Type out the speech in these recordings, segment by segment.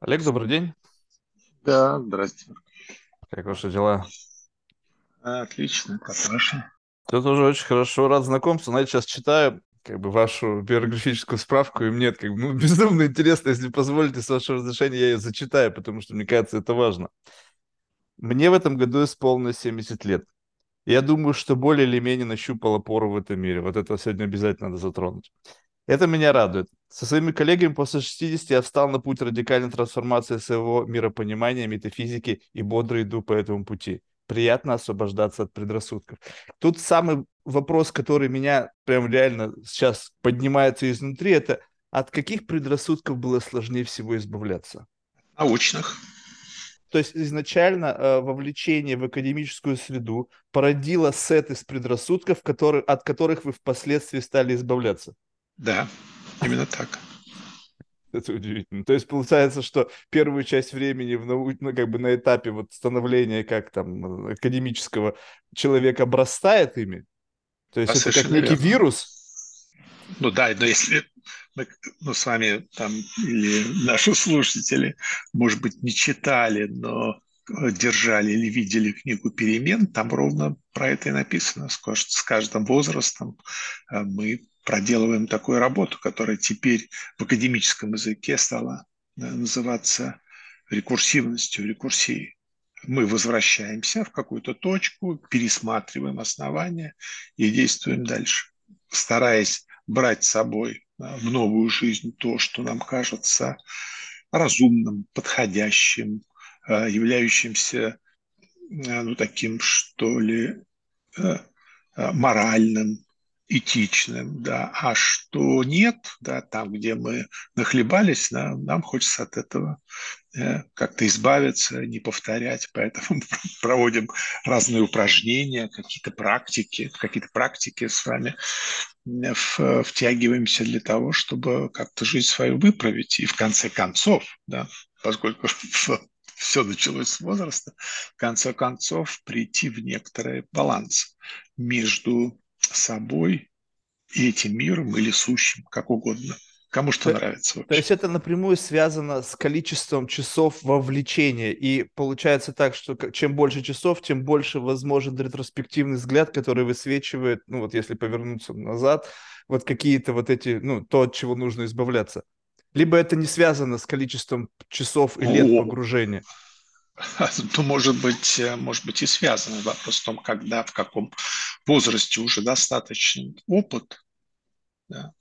Олег, добрый день. Да, здрасте. Как ваши дела? Отлично, как ваши? Все тоже очень хорошо, рад знакомству. Знаете, сейчас читаю как бы вашу биографическую справку, и мне как бы, ну, безумно интересно, если позволите, с вашего разрешения, я ее зачитаю, потому что, мне кажется, это важно. Мне в этом году исполнилось 70 лет. Я думаю, что более или менее нащупал опору в этом мире. Вот это сегодня обязательно надо затронуть. Это меня радует. Со своими коллегами после 60 я встал на путь радикальной трансформации своего миропонимания, метафизики и бодро иду по этому пути. Приятно освобождаться от предрассудков. Тут самый вопрос, который меня прям реально сейчас поднимается изнутри, это от каких предрассудков было сложнее всего избавляться? Научных. То есть изначально э, вовлечение в академическую среду породило сет из предрассудков, которые, от которых вы впоследствии стали избавляться. Да, именно так. Это удивительно. То есть получается, что первую часть времени в нау... ну, как бы на этапе вот становления как там академического человек обрастает ими. То есть а это как некий верно. вирус. Ну да, но если мы ну, с вами там или наши слушатели, может быть, не читали, но держали или видели книгу «Перемен», там ровно про это и написано. С каждым возрастом э, мы проделываем такую работу, которая теперь в академическом языке стала э, называться рекурсивностью, рекурсией. Мы возвращаемся в какую-то точку, пересматриваем основания и действуем дальше, стараясь брать с собой в новую жизнь то, что нам кажется разумным, подходящим, э, являющимся э, ну, таким, что ли, моральным, этичным, да, а что нет, да, там, где мы нахлебались, нам, нам хочется от этого э, как-то избавиться, не повторять, поэтому проводим разные упражнения, какие-то практики, какие-то практики с вами э, в, втягиваемся для того, чтобы как-то жизнь свою выправить, и в конце концов, да, поскольку все началось с возраста, в конце концов прийти в некоторый баланс между собой и этим миром или сущим, как угодно. Кому что то, нравится. Вообще. То есть это напрямую связано с количеством часов вовлечения. И получается так, что чем больше часов, тем больше возможен ретроспективный взгляд, который высвечивает, ну вот если повернуться назад, вот какие-то вот эти, ну то, от чего нужно избавляться. Либо это не связано с количеством часов и лет О, погружения. То может быть, э, может быть и связано. Вопрос в том, когда, в каком возрасте уже достаточный опыт, да.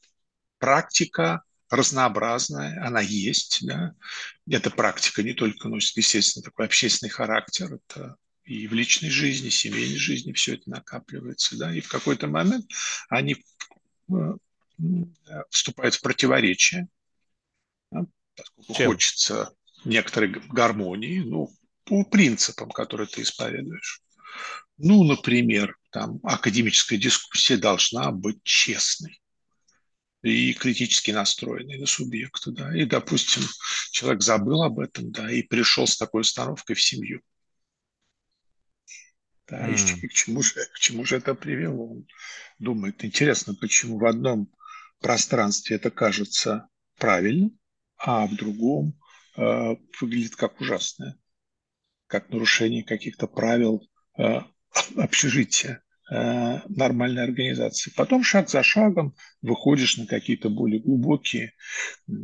практика разнообразная, она есть. Да. Эта практика не только носит, естественно, такой общественный характер, это и в личной жизни, семейной жизни все это накапливается. Да, и в какой-то момент они э, вступают в противоречие, да, поскольку Чем? хочется некоторой гармонии, ну, по принципам, которые ты исповедуешь. Ну, например, там академическая дискуссия должна быть честной и критически настроенной на субъекта, да, и, допустим, человек забыл об этом, да, и пришел с такой установкой в семью. Да, mm. и к чему, же, к чему же это привело? Он думает, интересно, почему в одном пространстве это кажется правильным, а в другом э, выглядит как ужасное как нарушение каких-то правил э, общежития э, нормальной организации. Потом шаг за шагом выходишь на какие-то более глубокие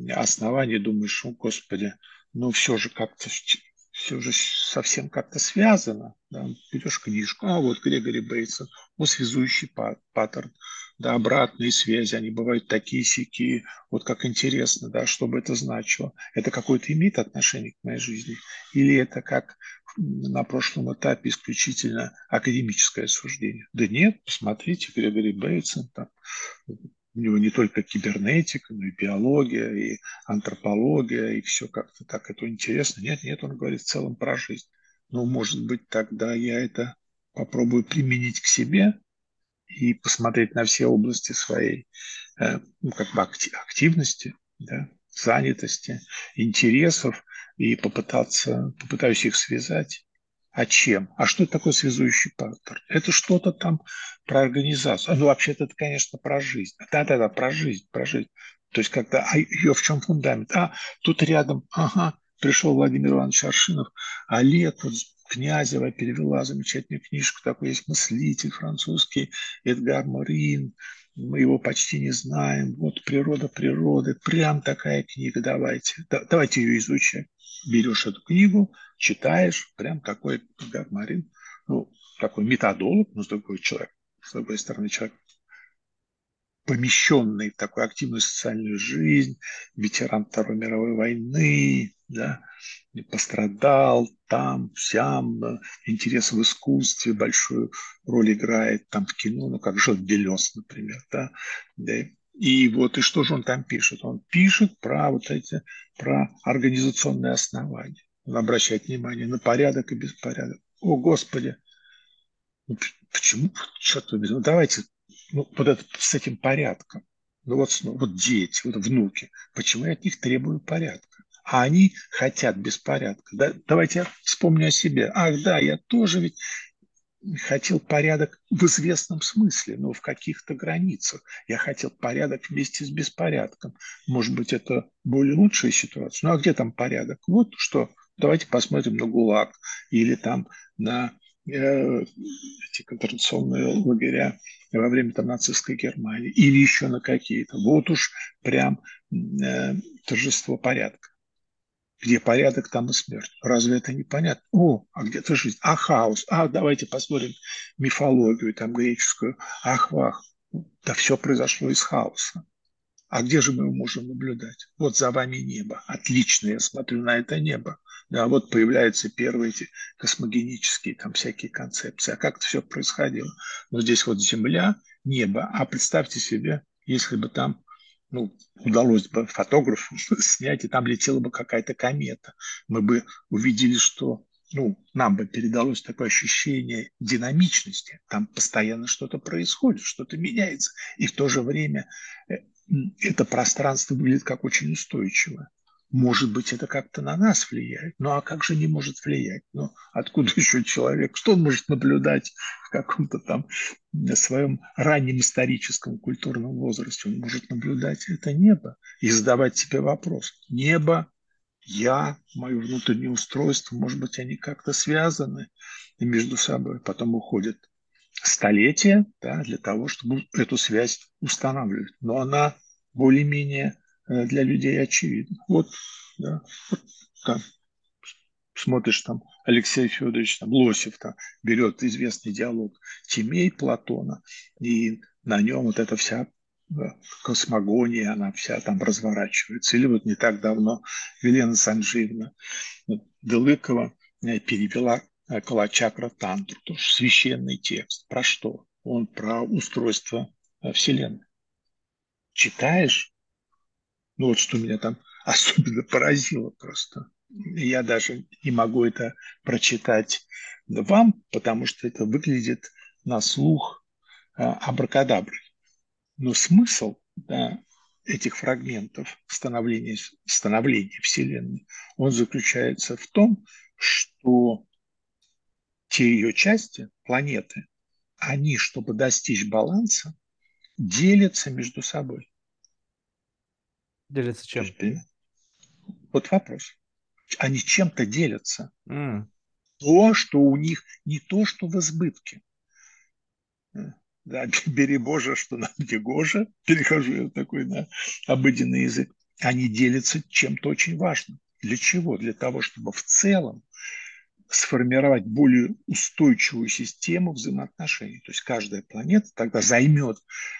основания, думаешь, о, Господи, ну все же как-то все же совсем как-то связано. Да? Берешь книжку, а вот Грегори Бейтсон, ну, связующий паттерн да, обратные связи, они бывают такие сики, вот как интересно, да, что бы это значило. Это какое-то имеет отношение к моей жизни? Или это как на прошлом этапе исключительно академическое суждение? Да нет, посмотрите, Грегори Бейтсон, там, у него не только кибернетика, но и биология, и антропология, и все как-то так это интересно. Нет, нет, он говорит в целом про жизнь. Ну, может быть, тогда я это попробую применить к себе, и посмотреть на все области своей э, ну, как бы активности, да, занятости, интересов и попытаться, попытаюсь их связать. А чем? А что это такое связующий паттерн? Это что-то там про организацию. Ну, вообще-то это, конечно, про жизнь. Да-да-да, про жизнь, про жизнь. То есть, когда, а ее в чем фундамент? А, тут рядом, ага, пришел Владимир Иванович Аршинов, а лет вот Князева перевела замечательную книжку, такой есть мыслитель французский, Эдгар Марин, мы его почти не знаем, вот природа природы, прям такая книга, давайте, да, давайте ее изучаем. Берешь эту книгу, читаешь, прям такой Эдгар Марин, ну, такой методолог, но с другой человек, с другой стороны человек помещенный в такую активную социальную жизнь, ветеран Второй мировой войны, да, пострадал там, сям, интерес в искусстве большую роль играет там в кино, ну, как Жон Делес, например, да. И вот, и что же он там пишет? Он пишет про вот эти, про организационные основания. Он обращает внимание на порядок и беспорядок. О, Господи, ну, почему, черт возьми, ну, давайте ну, вот это, с этим порядком. Ну вот, вот дети, вот внуки, почему я от них требую порядка? А они хотят беспорядка. Да, давайте я вспомню о себе. Ах, да, я тоже ведь хотел порядок в известном смысле, но в каких-то границах. Я хотел порядок вместе с беспорядком. Может быть, это более лучшая ситуация. Ну а где там порядок? Вот что. Давайте посмотрим на ГУЛАГ или там на э, эти концентрационные лагеря во время там, нацистской Германии или еще на какие-то. Вот уж прям э, торжество порядка. Где порядок, там и смерть. Разве это непонятно? О, а где-то жизнь. А хаос. А, давайте посмотрим мифологию там греческую. Ах, вах. Да все произошло из хаоса. А где же мы можем наблюдать? Вот за вами небо. Отлично, я смотрю на это небо. Да, вот появляются первые эти космогенические там всякие концепции. А как это все происходило? Ну, здесь вот Земля, небо. А представьте себе, если бы там ну, удалось бы фотографу снять, и там летела бы какая-то комета. Мы бы увидели, что ну, нам бы передалось такое ощущение динамичности. Там постоянно что-то происходит, что-то меняется. И в то же время э, это пространство выглядит как очень устойчивое. Может быть, это как-то на нас влияет. Ну, а как же не может влиять? Ну, откуда еще человек? Что он может наблюдать в каком-то там своем раннем историческом культурном возрасте? Он может наблюдать это небо и задавать себе вопрос. Небо, я, мое внутреннее устройство, может быть, они как-то связаны между собой. Потом уходят столетия да, для того, чтобы эту связь устанавливать. Но она более-менее для людей очевидно. Вот, да, вот там смотришь там Алексей Федорович там, Лосев там, берет известный диалог Тимей Платона, и на нем вот эта вся космогония, она вся там разворачивается. Или вот не так давно Велена Санживна Делыкова э, перевела э, Калачакра Тантру, тоже священный текст. Про что? Он про устройство Вселенной. Читаешь, ну вот что меня там особенно поразило просто. Я даже не могу это прочитать вам, потому что это выглядит на слух а, абракадаброй. Но смысл да, этих фрагментов становления, становления Вселенной, он заключается в том, что те ее части, планеты, они, чтобы достичь баланса, делятся между собой. Делятся чем? Вот вопрос. Они чем-то делятся. Mm. То, что у них не то, что в избытке. Да, бери Боже, что нам не гоже. Перехожу я такой на обыденный язык. Они делятся чем-то очень важным. Для чего? Для того, чтобы в целом сформировать более устойчивую систему взаимоотношений. То есть каждая планета тогда займет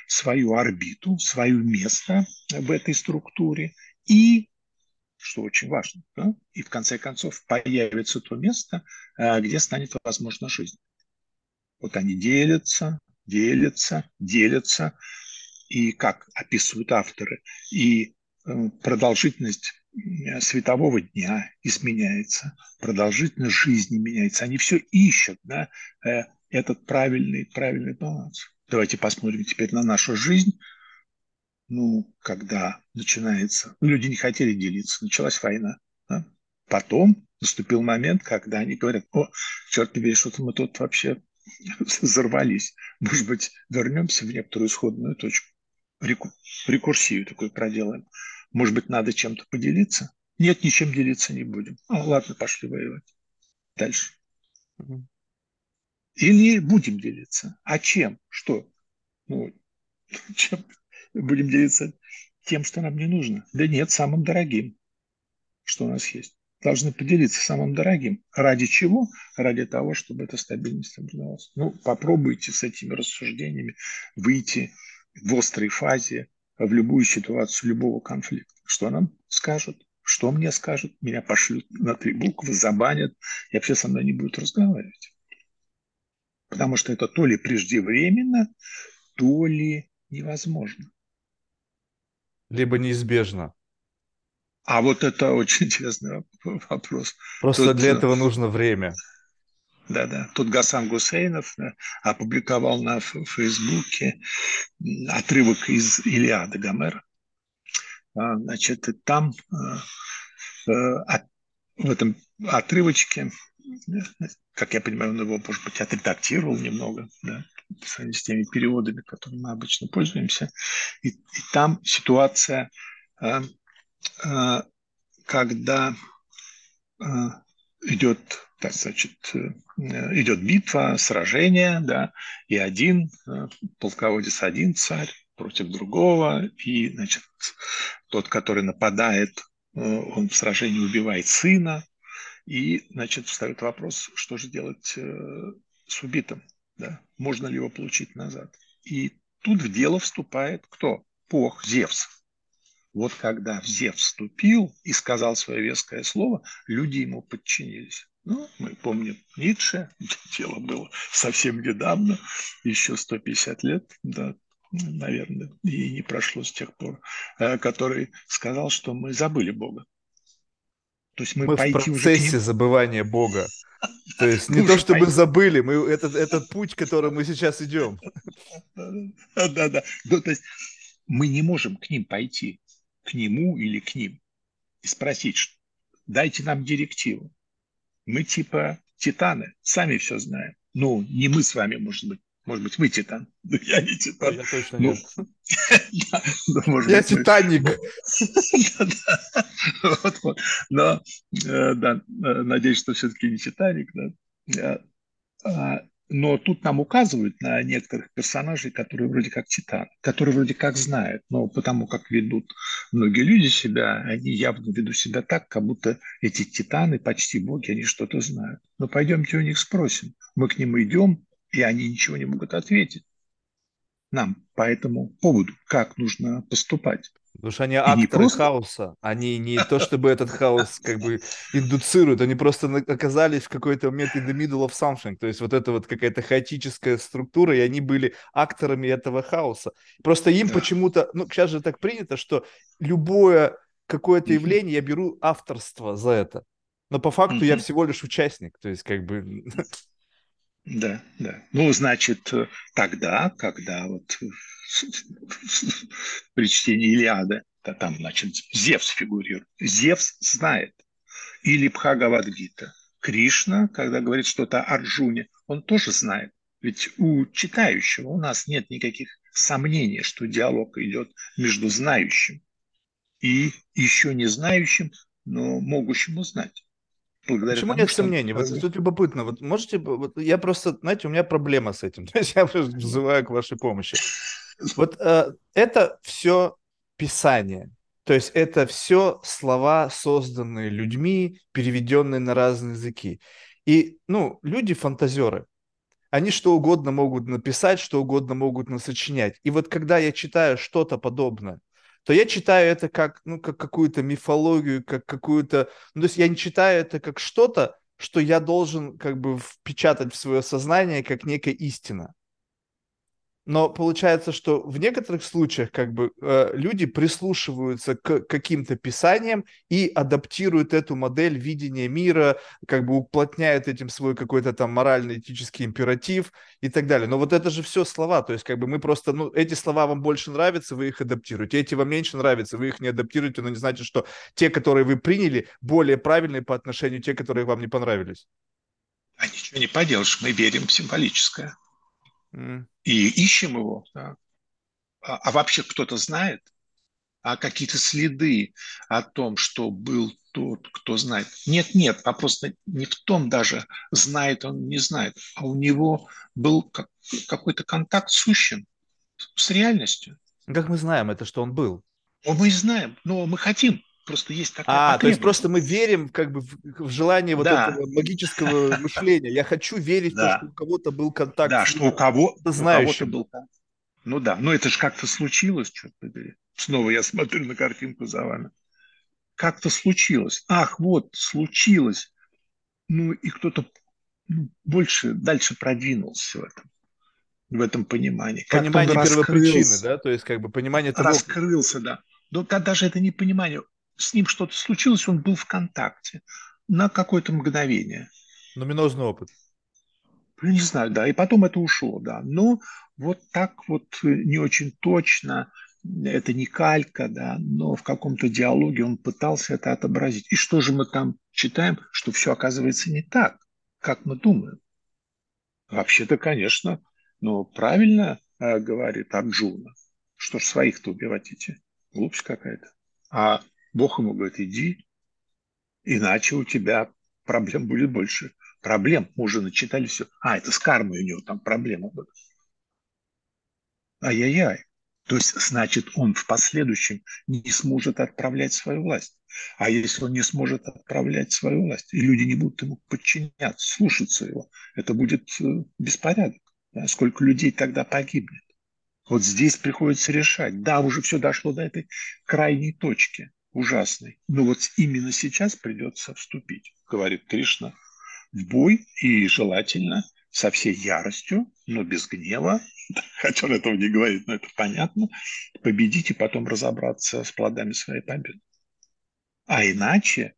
свою орбиту, свое место в этой структуре и, что очень важно, да, и в конце концов появится то место, э, где станет возможна жизнь. Вот они делятся, делятся, делятся, и как описывают авторы, и э, продолжительность светового дня изменяется, продолжительность жизни меняется. Они все ищут да, э, этот правильный, правильный баланс. Давайте посмотрим теперь на нашу жизнь. Ну, когда начинается... Ну, люди не хотели делиться, началась война. Да? Потом наступил момент, когда они говорят, о, черт побери, что-то мы тут вообще взорвались. Может быть, вернемся в некоторую исходную точку. Рекурсию такую проделаем. Может быть, надо чем-то поделиться? Нет, ничем делиться не будем. А, ладно, пошли воевать. Дальше. Или будем делиться. А чем? Что? Ну, чем будем делиться? Тем, что нам не нужно. Да нет, самым дорогим, что у нас есть. Должны поделиться самым дорогим. Ради чего? Ради того, чтобы эта стабильность соблюдалась. Ну, попробуйте с этими рассуждениями выйти в острой фазе в любую ситуацию, любого конфликта. Что нам скажут? Что мне скажут? Меня пошлют на три буквы, забанят и вообще со мной не будут разговаривать. Потому что это то ли преждевременно, то ли невозможно. Либо неизбежно. А вот это очень интересный вопрос. Просто Тут, для этого нужно время. Да-да. Тут Гасан Гусейнов да, опубликовал на Фейсбуке отрывок из Илиады Гомера. А, значит, там а, а, в этом отрывочке, как я понимаю, он его, может быть, отредактировал немного, да, с теми переводами, которыми мы обычно пользуемся. И, и там ситуация, когда идет так, значит, э, идет битва, сражение, да, и один э, полководец, один царь против другого, и, значит, тот, который нападает, э, он в сражении убивает сына, и, значит, встает вопрос, что же делать с убитым, да, можно ли его получить назад. И тут в дело вступает кто? Бог, Зевс. Вот когда Зевс вступил и сказал свое веское слово, люди ему подчинились. Ну, мы помним Ницше, дело было совсем недавно, еще 150 лет, да, наверное, и не прошло с тех пор, э, который сказал, что мы забыли Бога. То есть мы, мы в процессе уже забывания Бога. То есть не то, что мы забыли, мы этот, этот путь, которым мы сейчас идем. Да, да. Ну, то есть мы не можем к ним пойти, к нему или к ним, и спросить, дайте нам директиву. Мы типа титаны, сами все знаем. Ну, не мы с вами, может быть. Может быть, вы титан. Но я не титан. Я точно ну, нет. Я титаник. Но, э, да, э, надеюсь, что все-таки не титаник. А, но тут нам указывают на некоторых персонажей, которые вроде как титаны, которые вроде как знают, но потому как ведут многие люди себя, они явно ведут себя так, как будто эти титаны, почти боги, они что-то знают. Но пойдемте у них спросим. Мы к ним идем, и они ничего не могут ответить нам по этому поводу, как нужно поступать. Потому что они акторы просто... хаоса, они не то чтобы этот хаос как бы индуцируют, они просто оказались в какой-то момент in the middle of something, то есть вот это вот какая-то хаотическая структура, и они были акторами этого хаоса. Просто им да. почему-то, ну сейчас же так принято, что любое какое-то явление я беру авторство за это, но по факту я всего лишь участник, то есть как бы... Да, да. Ну, значит, тогда, когда вот при чтении Илиады, то там, значит, Зевс фигурирует. Зевс знает. Или Бхагавадгита. Кришна, когда говорит что-то о Арджуне, он тоже знает. Ведь у читающего у нас нет никаких сомнений, что диалог идет между знающим и еще не знающим, но могущим узнать. Благодаря Почему тому, нет сомнений? Вот тут любопытно. Вот можете, вот я просто, знаете, у меня проблема с этим. То есть я вызываю к вашей помощи. Вот э, это все писание. То есть это все слова, созданные людьми, переведенные на разные языки. И, ну, люди фантазеры. Они что угодно могут написать, что угодно могут насочинять. И вот когда я читаю что-то подобное, то я читаю это как, ну, как какую-то мифологию, как какую-то... Ну, то есть я не читаю это как что-то, что я должен как бы впечатать в свое сознание как некая истина. Но получается, что в некоторых случаях как бы э, люди прислушиваются к каким-то писаниям и адаптируют эту модель видения мира, как бы уплотняют этим свой какой-то там морально-этический императив и так далее. Но вот это же все слова, то есть как бы мы просто, ну, эти слова вам больше нравятся, вы их адаптируете, эти вам меньше нравятся, вы их не адаптируете, но не значит, что те, которые вы приняли, более правильные по отношению к те, которые вам не понравились. А ничего не поделаешь, мы верим в символическое. Mm и ищем его. Да. А, а вообще кто-то знает? А какие-то следы о том, что был тот, кто знает. Нет, нет, вопрос не в том даже, знает он, не знает, а у него был какой-то контакт сущим, с реальностью. Как мы знаем это, что он был? О, мы знаем, но мы хотим. Просто есть такая А, то есть просто мы верим как бы в, в желание вот да. этого магического мышления. Я хочу верить да. что у кого-то был контакт. Да, что у кого у кого-то был контакт. Ну да, но это же как-то случилось, черт побери. Снова я смотрю на картинку за вами. Как-то случилось. Ах, вот, случилось. Ну и кто-то ну, больше, дальше продвинулся в этом в этом понимании. Понимание первопричины, да? То есть как бы понимание того... Раскрылся, да. Но даже это не понимание. С ним что-то случилось, он был в контакте на какое-то мгновение. Нуминозный опыт. Не знаю, да. И потом это ушло, да. Но вот так вот не очень точно, это не калька, да, но в каком-то диалоге он пытался это отобразить. И что же мы там читаем? Что все оказывается не так, как мы думаем. Вообще-то, конечно, но правильно э, говорит Арджуна, что ж своих-то убивать идти? Глупость какая-то. А Бог ему говорит, иди, иначе у тебя проблем будет больше. Проблем, мы уже начитали все. А, это с кармой у него там проблема была. Ай-яй-яй. То есть, значит, он в последующем не сможет отправлять свою власть. А если он не сможет отправлять свою власть, и люди не будут ему подчиняться, слушаться его, это будет э, беспорядок. Да, сколько людей тогда погибнет. Вот здесь приходится решать. Да, уже все дошло до этой крайней точки, ужасной. Но вот именно сейчас придется вступить, говорит Кришна, в бой и желательно со всей яростью, но без гнева, хотя он этого не говорит, но это понятно, победить и потом разобраться с плодами своей победы. А иначе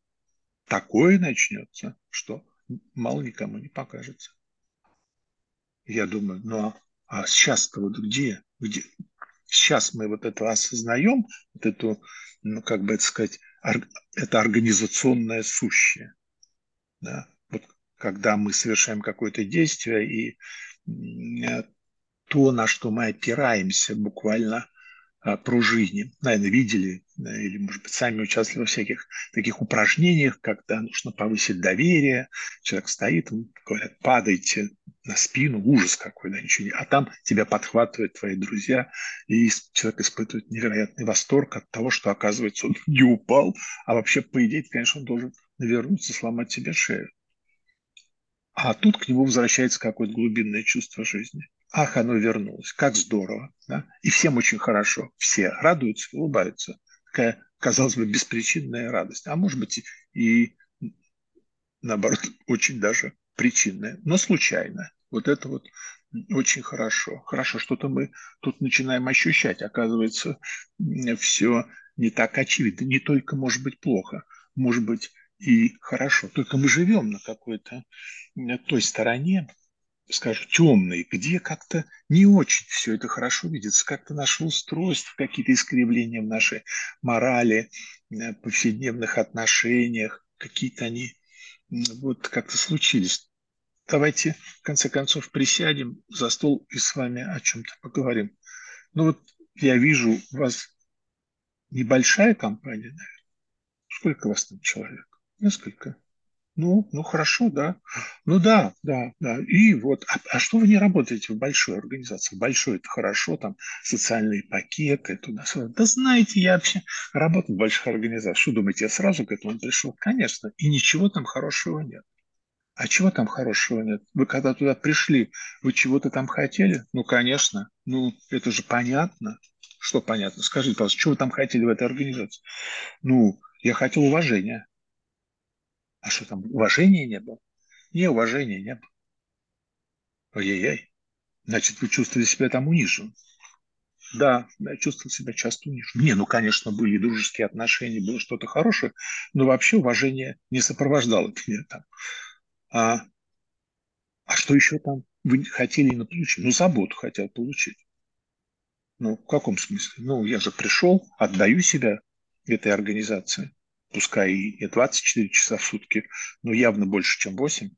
такое начнется, что мало никому не покажется. Я думаю, ну а, а сейчас-то вот где? где? Сейчас мы вот это осознаем, вот эту, ну как бы это сказать, это организационное сущее. Да? Вот когда мы совершаем какое-то действие, и то, на что мы опираемся буквально а, пружине. Наверное, видели или, может быть, сами участвовали во всяких таких упражнениях, когда нужно повысить доверие. Человек стоит, говорят, падайте на спину, ужас какой, да, ничего не... А там тебя подхватывают твои друзья, и человек испытывает невероятный восторг от того, что, оказывается, он не упал, а вообще, по идее, конечно, он должен навернуться, сломать себе шею. А тут к нему возвращается какое-то глубинное чувство жизни ах, оно вернулось, как здорово. Да? И всем очень хорошо, все радуются, улыбаются. Такая, казалось бы, беспричинная радость. А может быть и, наоборот, очень даже причинная, но случайная. Вот это вот очень хорошо. Хорошо, что-то мы тут начинаем ощущать. Оказывается, все не так очевидно. Не только может быть плохо, может быть и хорошо. Только мы живем на какой-то той стороне, скажем, темный, где как-то не очень все это хорошо видится, как-то наше устройство, какие-то искривления в нашей морали, э, повседневных отношениях, какие-то они вот как-то случились. Давайте, в конце концов, присядем за стол и с вами о чем-то поговорим. Ну вот я вижу, у вас небольшая компания, наверное. Сколько у вас там человек? Несколько. Ну, ну хорошо, да. Ну да, да, да. И вот, а, а что вы не работаете в большой организации? Большой это хорошо, там социальные пакеты, туда-сюда. Да знаете, я вообще работаю в больших организациях. Что думаете, я сразу к этому пришел? Конечно. И ничего там хорошего нет. А чего там хорошего нет? Вы когда туда пришли, вы чего-то там хотели? Ну, конечно. Ну, это же понятно. Что понятно? Скажите, пожалуйста, что вы там хотели в этой организации? Ну, я хотел уважения. А что там, уважения не было? Не, уважения не было. Ой-ой-ой. Значит, вы чувствовали себя там унижен. Да, я чувствовал себя часто унижен. Не, ну, конечно, были дружеские отношения, было что-то хорошее, но вообще уважение не сопровождало меня там. А, а что еще там вы хотели не получить? Ну, заботу хотел получить. Ну, в каком смысле? Ну, я же пришел, отдаю себя этой организации пускай и не 24 часа в сутки, но явно больше, чем 8.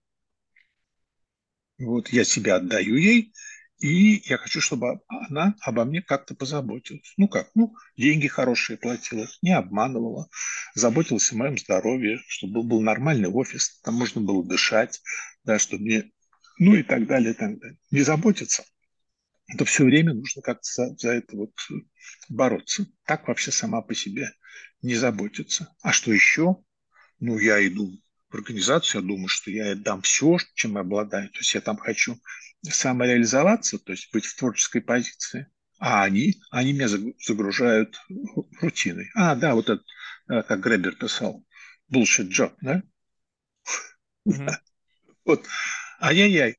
Вот я себя отдаю ей, И я хочу, чтобы она обо мне как-то позаботилась. Ну как? Ну, деньги хорошие платила, не обманывала, заботилась о моем здоровье, чтобы был нормальный офис, там можно было дышать, да, чтобы мне... Ну и так далее, и так далее. Не заботиться то все время нужно как-то за, за это вот бороться. Так вообще сама по себе не заботиться. А что еще? Ну, я иду в организацию, я думаю, что я дам все, чем я обладаю. То есть я там хочу самореализоваться, то есть быть в творческой позиции. А они, они меня загружают рутиной. А, да, вот это, э, как Гребер писал, bullshit job, да? Mm-hmm. Вот, ай-яй-яй.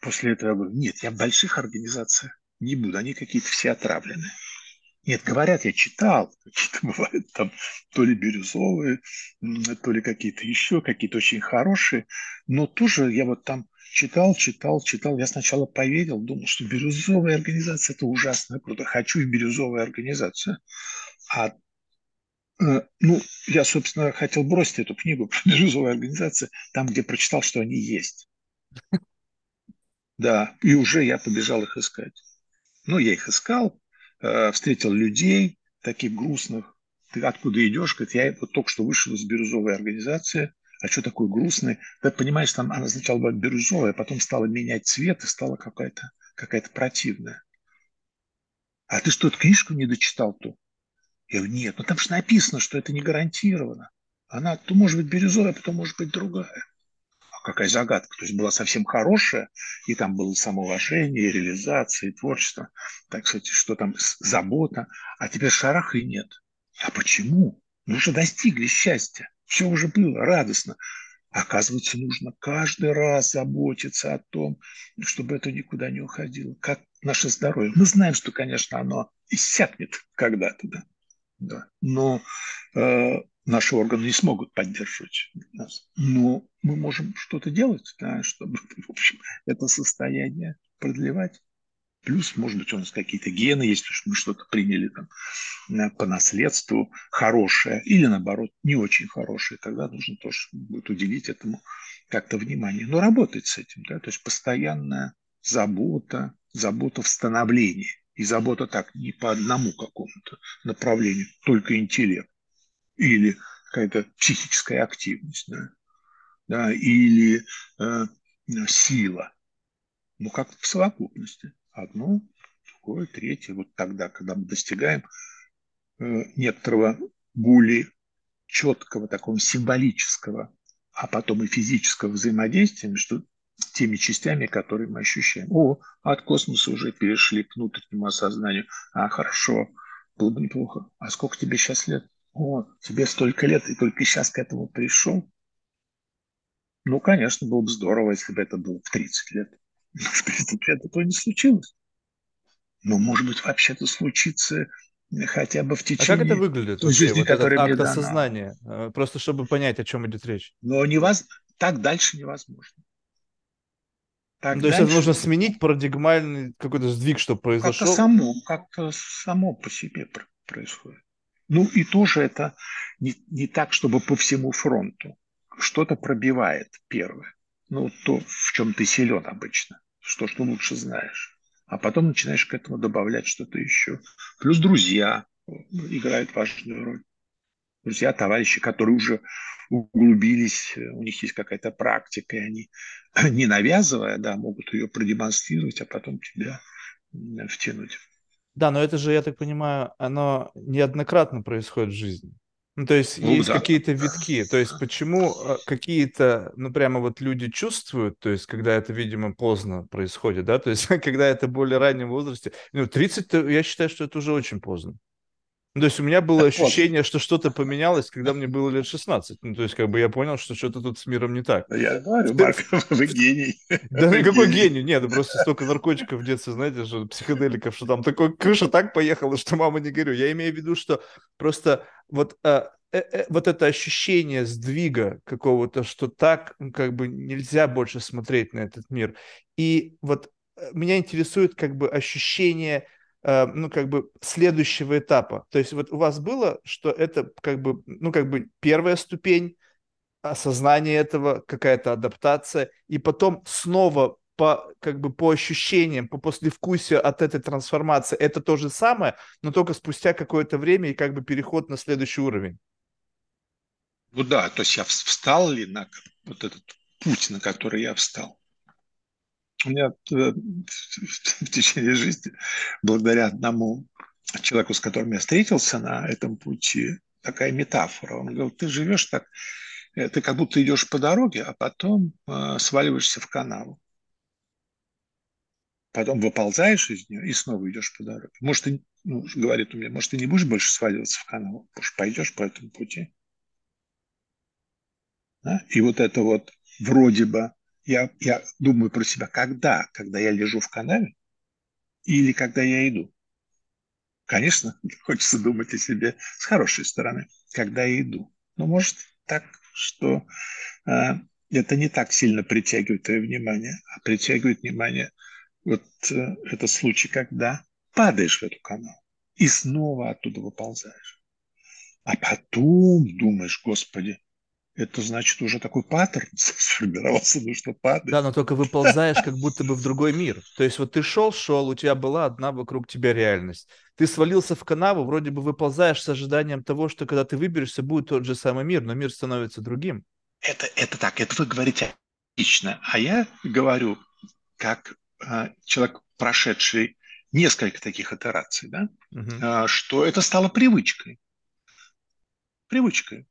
После этого я говорю, нет, я в больших организациях не буду, они какие-то все отравленные. Нет, говорят, я читал, какие-то бывают там то ли бирюзовые, то ли какие-то еще, какие-то очень хорошие, но тоже я вот там читал, читал, читал. Я сначала поверил, думал, что бирюзовая организация – это ужасно круто. Хочу в бирюзовую организацию. А э, ну, я, собственно, хотел бросить эту книгу про бирюзовую организацию там, где прочитал, что они есть. Да, и уже я побежал их искать. Ну, я их искал, э, встретил людей таких грустных. Ты откуда идешь? Говорит, я вот только что вышел из бирюзовой организации – а что такое грустный? Ты понимаешь, там она сначала была бирюзовая, а потом стала менять цвет и стала какая-то какая противная. А ты что, книжку не дочитал ту? Я говорю, нет, ну там же написано, что это не гарантированно. Она то может быть бирюзовая, а потом может быть другая. Какая загадка. То есть была совсем хорошая, и там было самоуважение, реализация, творчество, так сказать, что там забота. А теперь шарах и нет. А почему? Мы уже достигли счастья. Все уже было радостно. Оказывается, нужно каждый раз заботиться о том, чтобы это никуда не уходило. Как наше здоровье. Мы знаем, что, конечно, оно иссякнет когда-то, да. да. Но э, наши органы не смогут поддерживать нас. Но мы можем что-то делать, да, чтобы, в общем, это состояние продлевать. Плюс, может быть, у нас какие-то гены есть, что мы что-то приняли там э, по наследству хорошее или, наоборот, не очень хорошее. Тогда нужно тоже будет уделить этому как-то внимание. Но работать с этим, да, то есть постоянная забота, забота в становлении. И забота так не по одному какому-то направлению, только интеллект. Или какая-то психическая активность, да, да или э, сила. Ну, как в совокупности одно, другое, третье. Вот тогда, когда мы достигаем э, некоторого более четкого, такого символического, а потом и физического взаимодействия между теми частями, которые мы ощущаем. О, от космоса уже перешли к внутреннему осознанию. А, хорошо, было бы неплохо. А сколько тебе сейчас лет? О, тебе столько лет, и только сейчас к этому пришел. Ну, конечно, было бы здорово, если бы это было в 30 лет в 30 лет этого не случилось. Но, может быть, вообще-то случится хотя бы в течение а как это выглядит той жизни, вот которая акт мне дана. осознания? Э, просто чтобы понять, о чем идет речь. Но невоз... так дальше невозможно. Так то есть это нужно сменить парадигмальный какой-то сдвиг, чтобы произошел? Как-то само, как-то само по себе происходит. Ну и тоже это не, не так, чтобы по всему фронту. Что-то пробивает первое. Ну, то, в чем ты силен обычно что, что лучше знаешь. А потом начинаешь к этому добавлять что-то еще. Плюс друзья играют важную роль. Друзья, товарищи, которые уже углубились, у них есть какая-то практика, и они, не навязывая, да, могут ее продемонстрировать, а потом тебя втянуть. Да, но это же, я так понимаю, оно неоднократно происходит в жизни. Ну, то есть ну, есть да. какие-то витки. То есть почему э, какие-то, ну, прямо вот люди чувствуют, то есть когда это, видимо, поздно происходит, да, то есть когда это более раннем возрасте. Ну, 30, я считаю, что это уже очень поздно. Ну, то есть у меня было так ощущение, вот. что что-то поменялось, когда мне было лет 16. Ну, то есть как бы я понял, что что-то тут с миром не так. Я говорю, Марк, вы гений. Да вы какой гений? Нет, просто столько наркотиков в детстве, знаете, что психоделиков, что там такой крыша так поехала, что мама не горю. Я имею в виду, что просто вот э, э, э, вот это ощущение сдвига какого-то, что так как бы нельзя больше смотреть на этот мир. И вот меня интересует как бы ощущение Э, ну, как бы следующего этапа. То есть вот у вас было, что это как бы, ну, как бы первая ступень осознание этого, какая-то адаптация, и потом снова по, как бы по ощущениям, по послевкусию от этой трансформации это то же самое, но только спустя какое-то время и как бы переход на следующий уровень. Ну да, то есть я встал ли на вот этот путь, на который я встал. У меня э, в течение жизни, благодаря одному человеку, с которым я встретился на этом пути, такая метафора. Он говорил, ты живешь так, э, ты как будто идешь по дороге, а потом э, сваливаешься в канаву. Потом выползаешь из нее и снова идешь по дороге. Может, ты, ну, говорит он мне, может, ты не будешь больше сваливаться в канаву, может, пойдешь по этому пути. Да? И вот это вот вроде бы, я, я думаю про себя, когда? Когда я лежу в канаве или когда я иду? Конечно, хочется думать о себе с хорошей стороны, когда я иду. Но может так, что э, это не так сильно притягивает твое внимание, а притягивает внимание вот э, это случай, когда падаешь в эту канал и снова оттуда выползаешь. А потом думаешь, Господи, это значит уже такой паттерн сформировался, ну что падает. Да, но только выползаешь как будто бы в другой мир. То есть вот ты шел, шел, у тебя была одна вокруг тебя реальность. Ты свалился в канаву, вроде бы выползаешь с ожиданием того, что когда ты выберешься, будет тот же самый мир, но мир становится другим. Это, это так, это вы говорите лично, а я говорю как э, человек, прошедший несколько таких итераций, да, угу. э, что это стало привычкой. Привычкой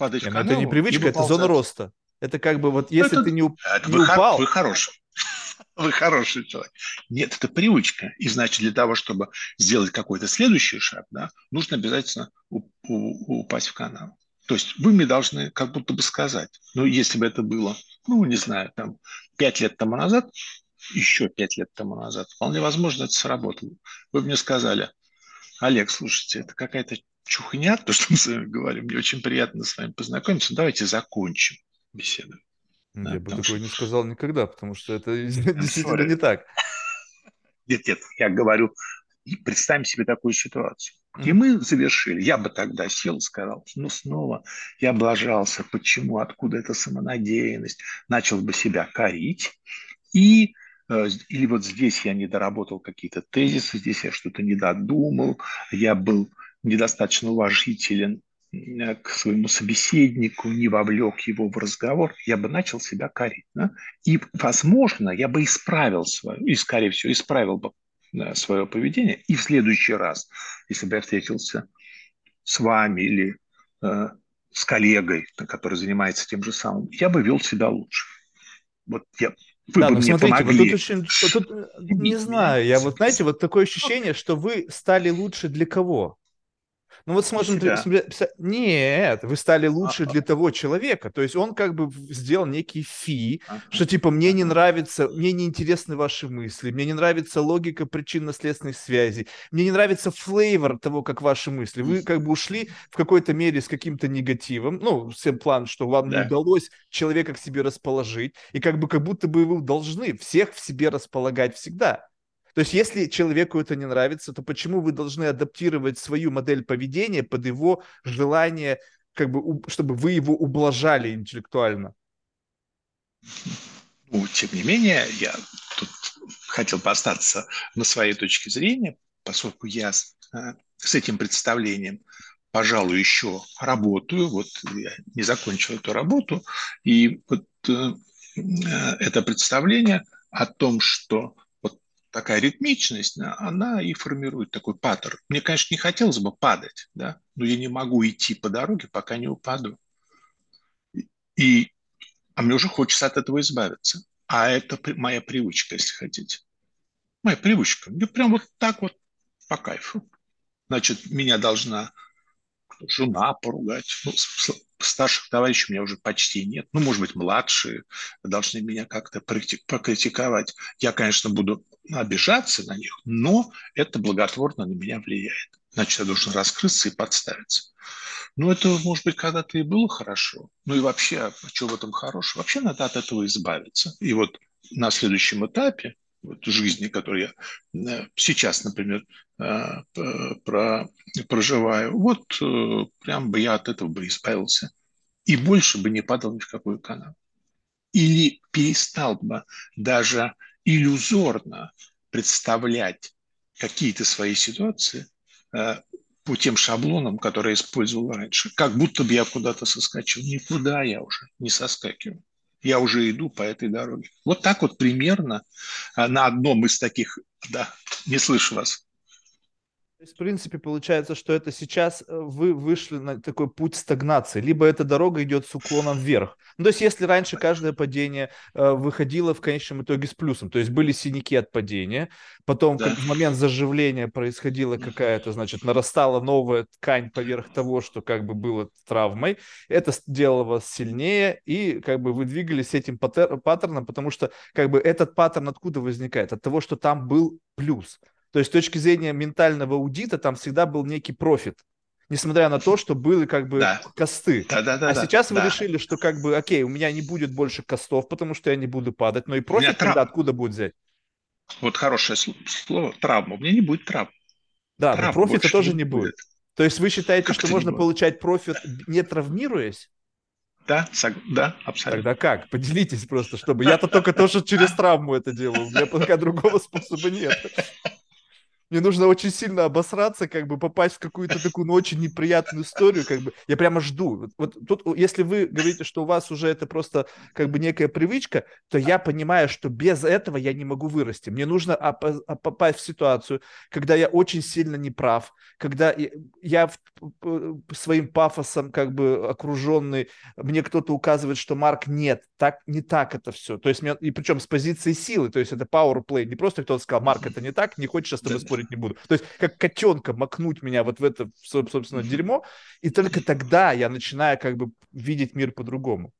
падать в канаву. Это не привычка, это зона роста. Это как бы вот если это, ты не, это не вы упал... Вы хороший. Вы хороший человек. Нет, это привычка. И значит, для того, чтобы сделать какой-то следующий шаг, да, нужно обязательно упасть в канаву. То есть вы мне должны как будто бы сказать, ну, если бы это было, ну, не знаю, там, пять лет тому назад, еще пять лет тому назад, вполне возможно, это сработало. Вы бы мне сказали, Олег, слушайте, это какая-то чухня, то, что мы с вами говорим. Мне очень приятно с вами познакомиться. Давайте закончим беседу. Я да, бы такое что... не сказал никогда, потому что это действительно не так. Нет, нет, я говорю, представим себе такую ситуацию. И мы завершили. Я бы тогда сел и сказал, ну снова я облажался, почему, откуда эта самонадеянность, начал бы себя корить. И э, или вот здесь я не доработал какие-то тезисы, здесь я что-то не додумал, я был недостаточно уважителен э, к своему собеседнику, не вовлек его в разговор, я бы начал себя корить. Да? И, возможно, я бы исправил свое, и, скорее всего, исправил бы да, свое поведение. И в следующий раз, если бы я встретился с вами или э, с коллегой, который занимается тем же самым, я бы вел себя лучше. Вот я, вы да, бы ну мне смотрите, помогли. вот тут очень, вот тут, э, не знаю, я вот, знаете, вот такое ощущение, что вы стали лучше для кого? Ну вот смотрим, нет, вы стали лучше для того человека. То есть он как бы сделал некий фи, что типа мне не нравится, мне не интересны ваши мысли, мне не нравится логика причинно-следственных связей, мне не нравится флейвор того, как ваши мысли. Вы как бы ушли в какой-то мере с каким-то негативом, ну, всем план, что вам да. не удалось человека к себе расположить, и как бы как будто бы вы должны всех в себе располагать всегда. То есть, если человеку это не нравится, то почему вы должны адаптировать свою модель поведения под его желание, как бы, чтобы вы его ублажали интеллектуально? Ну, тем не менее, я тут хотел бы остаться на своей точке зрения, поскольку я э, с этим представлением, пожалуй, еще работаю, вот я не закончил эту работу, и вот э, э, это представление о том, что такая ритмичность, она и формирует такой паттерн. Мне, конечно, не хотелось бы падать, да, но я не могу идти по дороге, пока не упаду. И, а мне уже хочется от этого избавиться. А это моя привычка, если хотите. Моя привычка. Мне прям вот так вот по кайфу. Значит, меня должна жена поругать. Ну, старших товарищей у меня уже почти нет. Ну, может быть, младшие должны меня как-то покритиковать. Я, конечно, буду обижаться на них, но это благотворно на меня влияет. Значит, я должен раскрыться и подставиться. Ну, это, может быть, когда-то и было хорошо. Ну и вообще, а что в этом хорошего? Вообще надо от этого избавиться. И вот на следующем этапе вот, жизни, которую я э, сейчас, например, э, про, проживаю, вот э, прям бы я от этого бы избавился и больше бы не падал ни в какую канаву. или перестал бы даже иллюзорно представлять какие-то свои ситуации э, по тем шаблонам, которые использовал раньше. Как будто бы я куда-то соскочил. Никуда я уже не соскакиваю. Я уже иду по этой дороге. Вот так вот примерно э, на одном из таких... Да, не слышу вас. То есть, в принципе, получается, что это сейчас э, вы вышли на такой путь стагнации, либо эта дорога идет с уклоном вверх. Ну, то есть, если раньше каждое падение э, выходило в конечном итоге с плюсом, то есть были синяки от падения, потом да. в момент заживления происходила какая-то, значит, нарастала новая ткань поверх того, что как бы было травмой, это делало вас сильнее, и как бы вы двигались этим паттерном, потому что как бы этот паттерн откуда возникает? От того, что там был плюс. То есть с точки зрения ментального аудита там всегда был некий профит, несмотря на то, что были как бы да. cost ы. Да, да, да, а да, сейчас да. вы решили, что как бы, окей, у меня не будет больше cost ов, потому что я не буду падать, но и профит тогда трав... откуда будет взять? Вот хорошее слово, травма. У меня не будет травм. Да, Травм но профита тоже не будет. будет. То есть вы считаете, как что можно получать профит, не травмируясь? Да, да, абсолютно. Тогда как? Поделитесь просто, чтобы... Я-то только тоже через травму это делаю. У меня пока другого способа нет мне нужно очень сильно обосраться, как бы попасть в какую-то такую, ну, очень неприятную историю, как бы, я прямо жду. Вот, вот тут, если вы говорите, что у вас уже это просто как бы некая привычка, то я понимаю, что без этого я не могу вырасти. Мне нужно попасть в ситуацию, когда я очень сильно неправ, когда я своим пафосом как бы окруженный, мне кто-то указывает, что Марк нет, так не так это все. То есть, и причем с позиции силы, то есть это power play, не просто кто-то сказал, Марк, это не так, не хочешь с тобой спорить, спорить не буду. То есть как котенка макнуть меня вот в это, собственно, дерьмо, и только тогда я начинаю как бы видеть мир по-другому.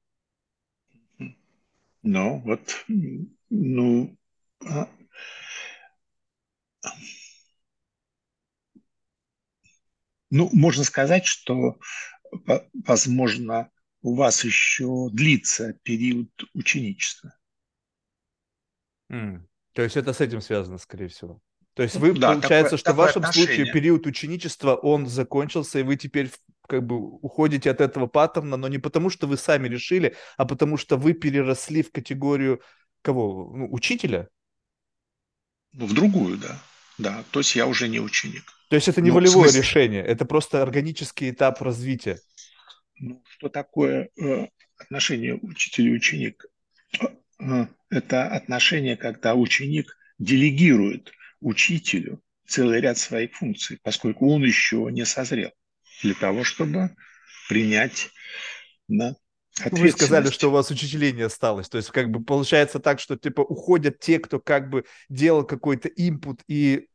Ну, вот, ну, а... ну, можно сказать, что, возможно, у вас еще длится период ученичества. Mm. То есть это с этим связано, скорее всего. То есть вы, да, получается, такое, что такое в вашем отношение. случае период ученичества, он закончился, и вы теперь как бы уходите от этого паттерна, но не потому, что вы сами решили, а потому что вы переросли в категорию кого? Ну, учителя? Ну, в другую, да. Да, то есть я уже не ученик. То есть это не ну, волевое смысле... решение, это просто органический этап развития. Ну, что такое э, отношение учитель и ученик? Э, э это отношение, когда ученик делегирует учителю целый ряд своих функций, поскольку он еще не созрел для того, чтобы принять на вы сказали, что у вас учителей не осталось. То есть, как бы получается так, что типа уходят те, кто как бы делал какой-то импут и,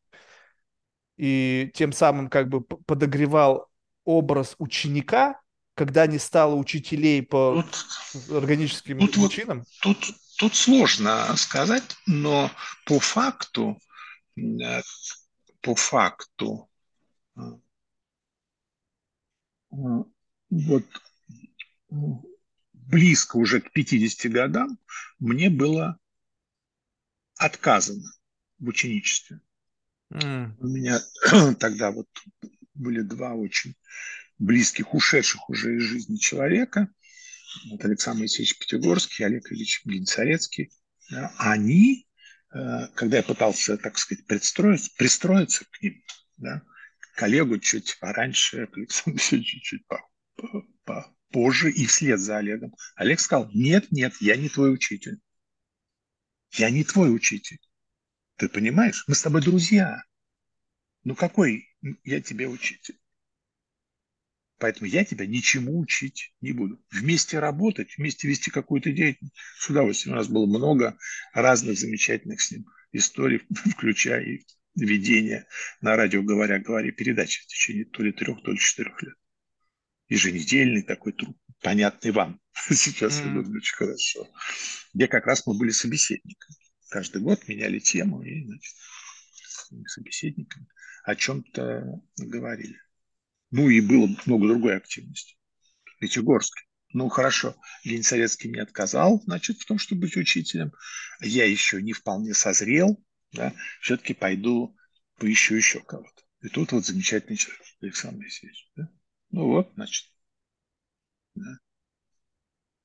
и тем самым как бы подогревал образ ученика, когда не стало учителей по тут, органическим тут, причинам? Тут, тут сложно сказать, но по факту по факту э, вот близко уже к 50 годам мне было отказано в ученичестве. Mm. У меня тогда вот были два очень близких, ушедших уже из жизни человека. Вот Александр Моисеевич Пятигорский, Олег Ильич Глинцарецкий. Да, они когда я пытался, так сказать, пристроиться, пристроиться к ним, да, коллегу чуть пораньше, к Александру чуть-чуть позже и вслед за Олегом. Олег сказал, нет, нет, я не твой учитель. Я не твой учитель. Ты понимаешь? Мы с тобой друзья. Ну какой я тебе учитель? Поэтому я тебя ничему учить не буду. Вместе работать, вместе вести какую-то деятельность. С удовольствием. У нас было много разных замечательных с ним историй, включая и ведение на радио «Говоря, говори» передачи в течение то ли трех, то ли четырех лет. Еженедельный такой труд, понятный вам. Сейчас mm. я думаю, очень хорошо. Где как раз мы были собеседниками. Каждый год меняли тему и, значит, собеседниками о чем-то говорили. Ну и было много другой активности. Пятигорске. Ну хорошо, Ленин Советский мне отказал, значит, в том, чтобы быть учителем. Я еще не вполне созрел, да, все-таки пойду поищу еще кого-то. И тут вот замечательный человек, Александр Моисеевич. Да? Ну вот, значит. Да.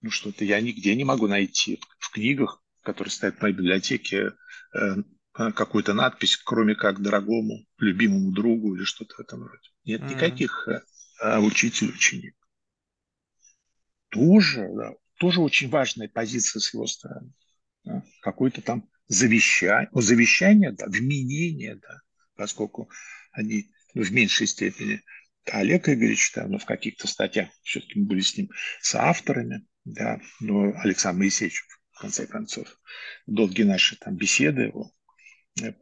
Ну что-то я нигде не могу найти в книгах, которые стоят в моей библиотеке, э, какую-то надпись, кроме как дорогому, любимому другу или что-то в этом роде. Нет mm-hmm. никаких э, учитель, ученик. Тоже, да, тоже очень важная позиция с его стороны. Да? Какое-то там завещание, о, завещание, да, вменение, да, поскольку они в меньшей степени Олег Игоревич, да, но в каких-то статьях все-таки мы были с ним соавторами, да, но Александр Моисеевич, в конце концов, долгие наши там беседы его э,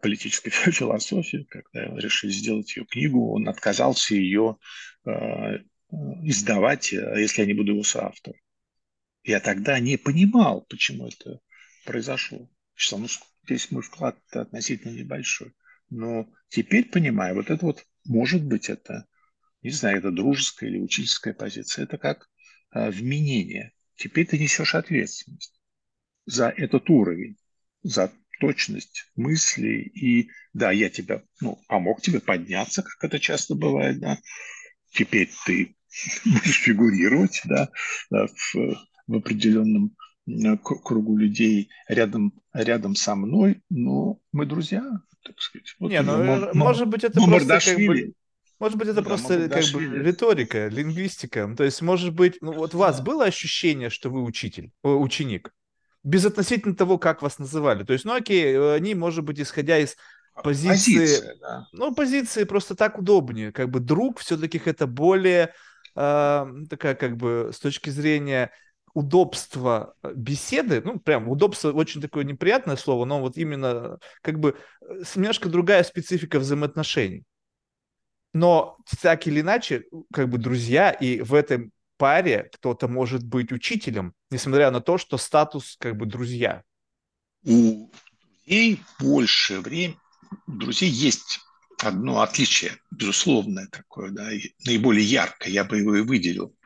политической философии, когда решили сделать ее книгу, он отказался ее э, э, издавать, если я не буду его соавтором. Я тогда не понимал, почему это произошло. Что, ну, здесь мой вклад относительно небольшой. Но теперь понимаю, вот это вот, может быть, это, не знаю, это дружеская или учительская позиция, это как э, вменение. Теперь ты несешь ответственность за этот уровень, за точность мыслей. И да, я тебя, ну, помог тебе подняться, как это часто бывает, да. Теперь ты будешь фигурировать, да, в, в определенном кругу людей рядом, рядом со мной, но мы друзья, так сказать. Вот Не, ну, м- может быть, это просто как бы... Может быть, это ну, просто как бы риторика, лингвистика. То есть, может быть, ну вот у вас да. было ощущение, что вы учитель, ученик? Без относительно того, как вас называли. То есть, ну окей, они, может быть, исходя из а, позиции... Позиция, да. Ну, позиции просто так удобнее. Как бы друг все-таки это более э, такая как бы с точки зрения удобство э, беседы, ну, прям удобство очень такое неприятное слово, но вот именно как бы э, немножко другая специфика взаимоотношений. Но так или иначе, как бы друзья, и в этой паре кто-то может быть учителем, несмотря на то, что статус как бы друзья. У друзей больше времени, у друзей есть одно отличие, безусловное такое, да, наиболее яркое, я бы его и выделил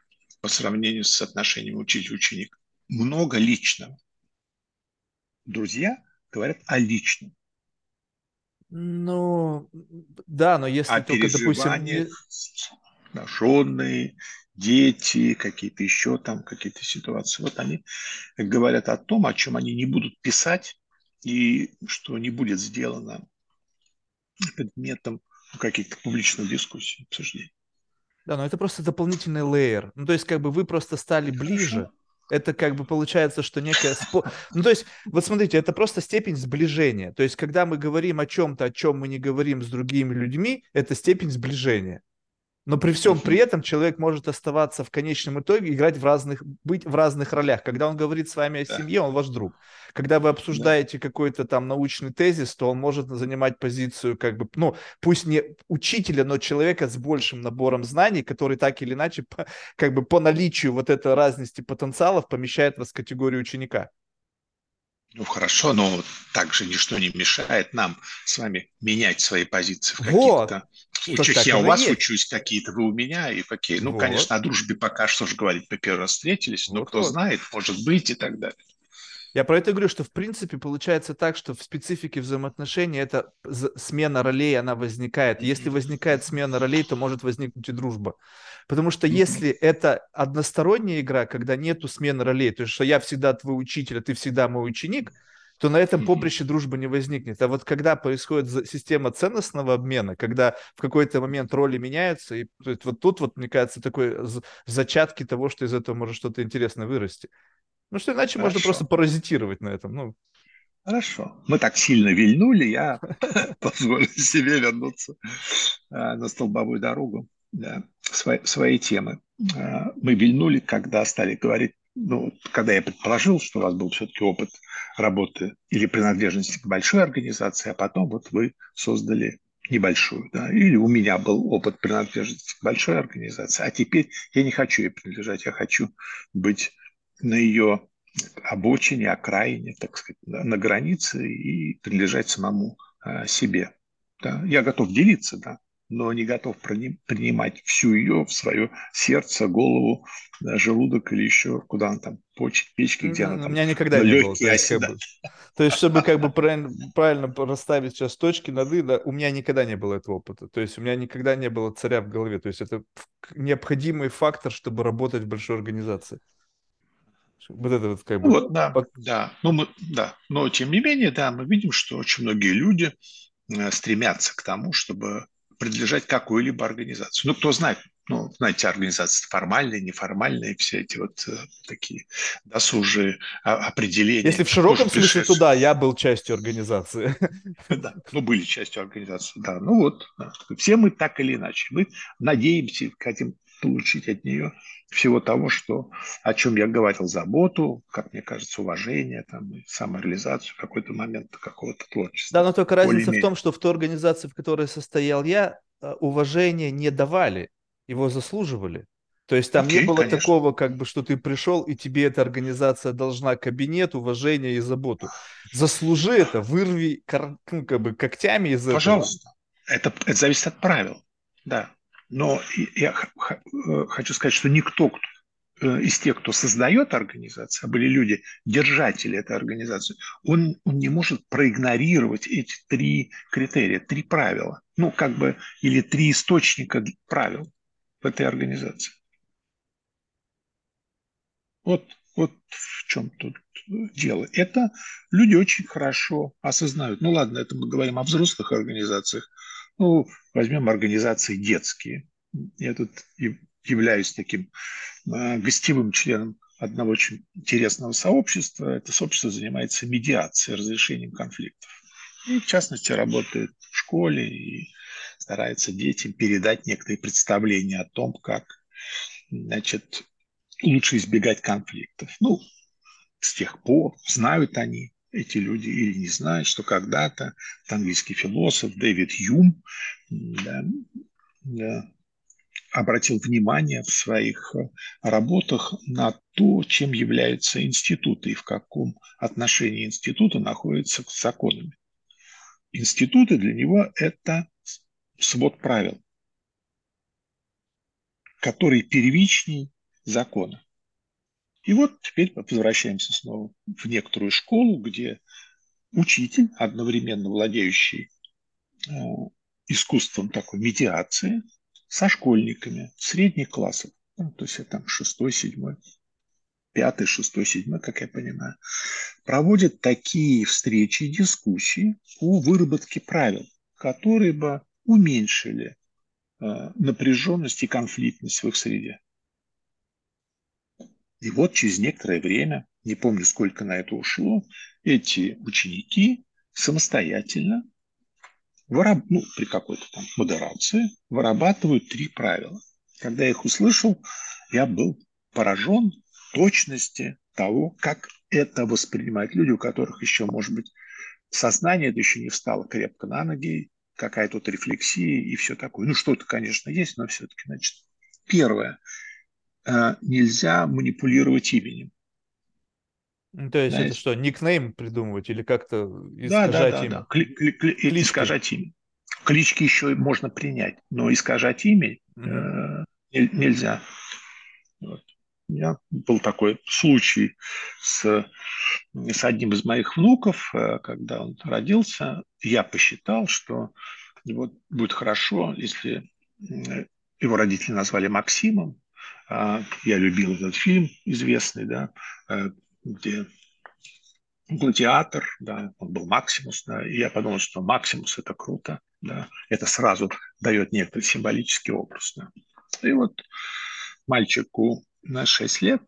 по сравнению с отношением учитель-ученик. Много личного. Друзья говорят о личном. Ну, да, но если о только, допустим... Отношенные, дети, какие-то еще там, какие-то ситуации. Вот они говорят о том, о чем они не будут писать, и что не будет сделано предметом каких-то публичных дискуссий, обсуждений. Да, но это просто дополнительный лейер. Ну, то есть, как бы вы просто стали ближе. Это как бы получается, что некая... Спо... Ну, то есть, вот смотрите, это просто степень сближения. То есть, когда мы говорим о чем-то, о чем мы не говорим с другими людьми, это степень сближения. Но при всем при этом человек может оставаться в конечном итоге, играть в разных, быть в разных ролях. Когда он говорит с вами о да. семье, он ваш друг. Когда вы обсуждаете да. какой-то там научный тезис, то он может занимать позицию, как бы, ну, пусть не учителя, но человека с большим набором знаний, который так или иначе, как бы по наличию вот этой разности потенциалов помещает вас в категорию ученика. Ну хорошо, но также ничто не мешает нам с вами менять свои позиции в каких-то вот. Случаях. Я у вас есть. учусь, какие-то вы у меня, и какие. Ну, вот. конечно, о дружбе пока что же говорить, мы первый раз встретились, но вот, кто вот. знает, может быть и так далее. Я про это говорю, что в принципе получается так, что в специфике взаимоотношений эта смена ролей, она возникает. Если возникает смена ролей, то может возникнуть и дружба. Потому что если это односторонняя игра, когда нету смены ролей, то есть что я всегда твой учитель, а ты всегда мой ученик, то на этом поприще дружбы не возникнет. А вот когда происходит система ценностного обмена, когда в какой-то момент роли меняются, и вот тут вот, мне кажется, такой зачатки того, что из этого может что-то интересное вырасти. Ну что иначе Хорошо. можно просто паразитировать на этом. Ну. Хорошо. Мы так сильно вильнули, я позволю себе вернуться а, на столбовую дорогу да, своей темы. А, мы вильнули, когда стали говорить, ну, когда я предположил, что у вас был все-таки опыт работы или принадлежности к большой организации, а потом вот вы создали небольшую, да, или у меня был опыт принадлежности к большой организации, а теперь я не хочу ей принадлежать, я хочу быть на ее обочине, окраине, так сказать, на границе и принадлежать самому а, себе. Да. Я готов делиться, да, но не готов принимать всю ее в свое сердце, голову, да, желудок или еще куда она там, почки, печки, где ну, она там. У меня никогда не было. То есть, как бы, то есть, чтобы как бы правильно, правильно расставить сейчас точки над «и», да, у меня никогда не было этого опыта. То есть у меня никогда не было царя в голове. То есть это необходимый фактор, чтобы работать в большой организации. Вот это вот как бы... Вот, да, да. Но мы, да. Но тем не менее, да, мы видим, что очень многие люди э, стремятся к тому, чтобы принадлежать какой-либо организации. Ну, кто знает, ну, знаете, организации формальные, неформальные, все эти вот э, такие досужие определения. Если в широком смысле, то да, я был частью организации. Да, ну, были частью организации, да. Ну вот, все мы так или иначе. Мы надеемся, хотим получить от нее всего того, что, о чем я говорил, заботу, как мне кажется, уважение, там, самореализацию, какой-то момент какого-то творчества. Да, но только разница в том, что в той организации, в которой состоял я, э, уважения не давали, его заслуживали. То есть там Окей, не было конечно. такого, как бы, что ты пришел, и тебе эта организация должна кабинет, уважение и заботу. Заслужи это, вырви ну, как бы, когтями из Пожалуйста. этого. Пожалуйста. Это, это зависит от правил, да. Но я э, хочу сказать, что никто э, из тех, кто создает организацию, а были люди, держатели этой организации, он, он не может проигнорировать эти три критерия, три правила. Ну, как бы, или три источника правил в этой организации. Вот, вот в чем тут дело. Это люди очень хорошо осознают. Ну ладно, это мы говорим о взрослых организациях. Ну, возьмем организации детские. Я тут являюсь таким э, гостевым членом одного очень интересного сообщества. Это сообщество занимается медиацией, разрешением конфликтов. И, в частности, работает в школе и старается детям передать некоторые представления о том, как значит, лучше избегать конфликтов. Ну, с тех пор знают они, эти люди, или не знают, что когда-то английский философ Дэвид Юм да, да, обратил внимание в своих работах на то, чем являются институты и в каком отношении институты находятся с законами. Институты для него – это свод правил, который первичней закона. И вот теперь возвращаемся снова в некоторую школу, где учитель, одновременно владеющий э, искусством такой медиации, со школьниками средних классов, ну, то есть это там шестой, седьмой, пятый, шестой, седьмой, как я понимаю, проводит такие встречи и дискуссии о выработке правил, которые бы уменьшили э, напряженность и конфликтность в их среде. И вот через некоторое время, не помню, сколько на это ушло, эти ученики самостоятельно, выраб... ну, при какой-то там модерации, вырабатывают три правила. Когда я их услышал, я был поражен точности того, как это воспринимают люди, у которых еще, может быть, сознание это еще не встало крепко на ноги, какая тут рефлексия и все такое. Ну, что-то, конечно, есть, но все-таки, значит, первое – нельзя манипулировать именем. Ну, то есть Знаете? это что, никнейм придумывать или как-то искажать да, да, да, имя? Да. Кли- кли- кли- искажать имя. Клички еще можно принять, но искажать имя mm-hmm. э, нельзя. Вот. У меня был такой случай с, с одним из моих внуков, э, когда он родился. Я посчитал, что вот будет хорошо, если э, его родители назвали Максимом, я любил этот фильм известный, да, э, где гладиатор, да, он был Максимус, да, и я подумал, что Максимус это круто, да, это сразу дает некоторый символический образ, да. И вот мальчику на 6 лет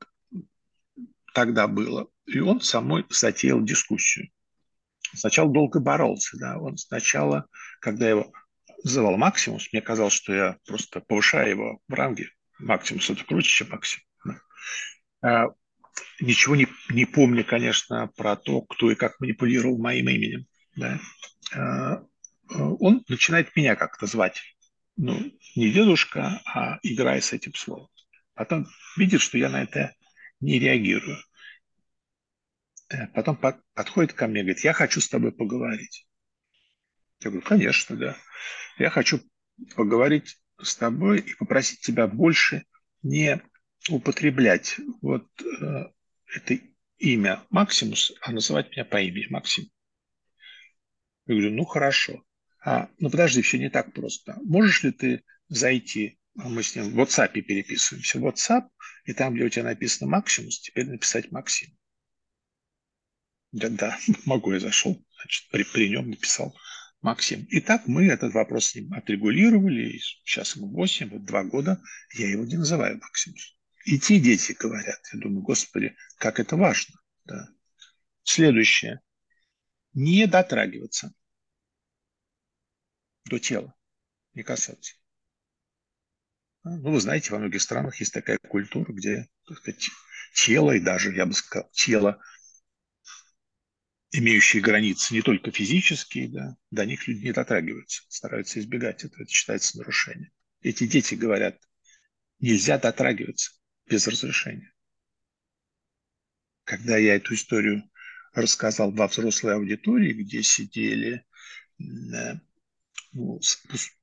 тогда было, и он со мной затеял дискуссию. Сначала долго боролся, да, он сначала, когда его называл Максимус, мне казалось, что я просто повышаю его в ранге, Максимус это круче, чем Максим. А, ничего не, не помню, конечно, про то, кто и как манипулировал моим именем. Да? А, он начинает меня как-то звать. Ну, не дедушка, а играя с этим словом. Потом видит, что я на это не реагирую. Э, потом подходит ко мне говорит, я хочу с тобой поговорить. Я говорю, конечно, да. Я хочу поговорить с тобой и попросить тебя больше не употреблять вот э, это имя Максимус, а называть меня по имени Максим. Я говорю, ну хорошо. А, ну подожди, все не так просто. Можешь ли ты зайти мы с ним в WhatsApp переписываемся. WhatsApp, и там, где у тебя написано Максимус, теперь написать Максим. Да, да, могу, я зашел, значит, при, при нем написал Максим. И так мы этот вопрос с ним отрегулировали. Сейчас ему 8, вот 2 года, я его не называю Максимус. И те дети говорят, я думаю, господи, как это важно. Да. Следующее. Не дотрагиваться до тела, не касаться. Ну, вы знаете, во многих странах есть такая культура, где так сказать, тело и даже, я бы сказал, тело, имеющие границы не только физические, да, до них люди не дотрагиваются, стараются избегать этого, это считается нарушением. Эти дети говорят, нельзя дотрагиваться без разрешения. Когда я эту историю рассказал во взрослой аудитории, где сидели э, ну,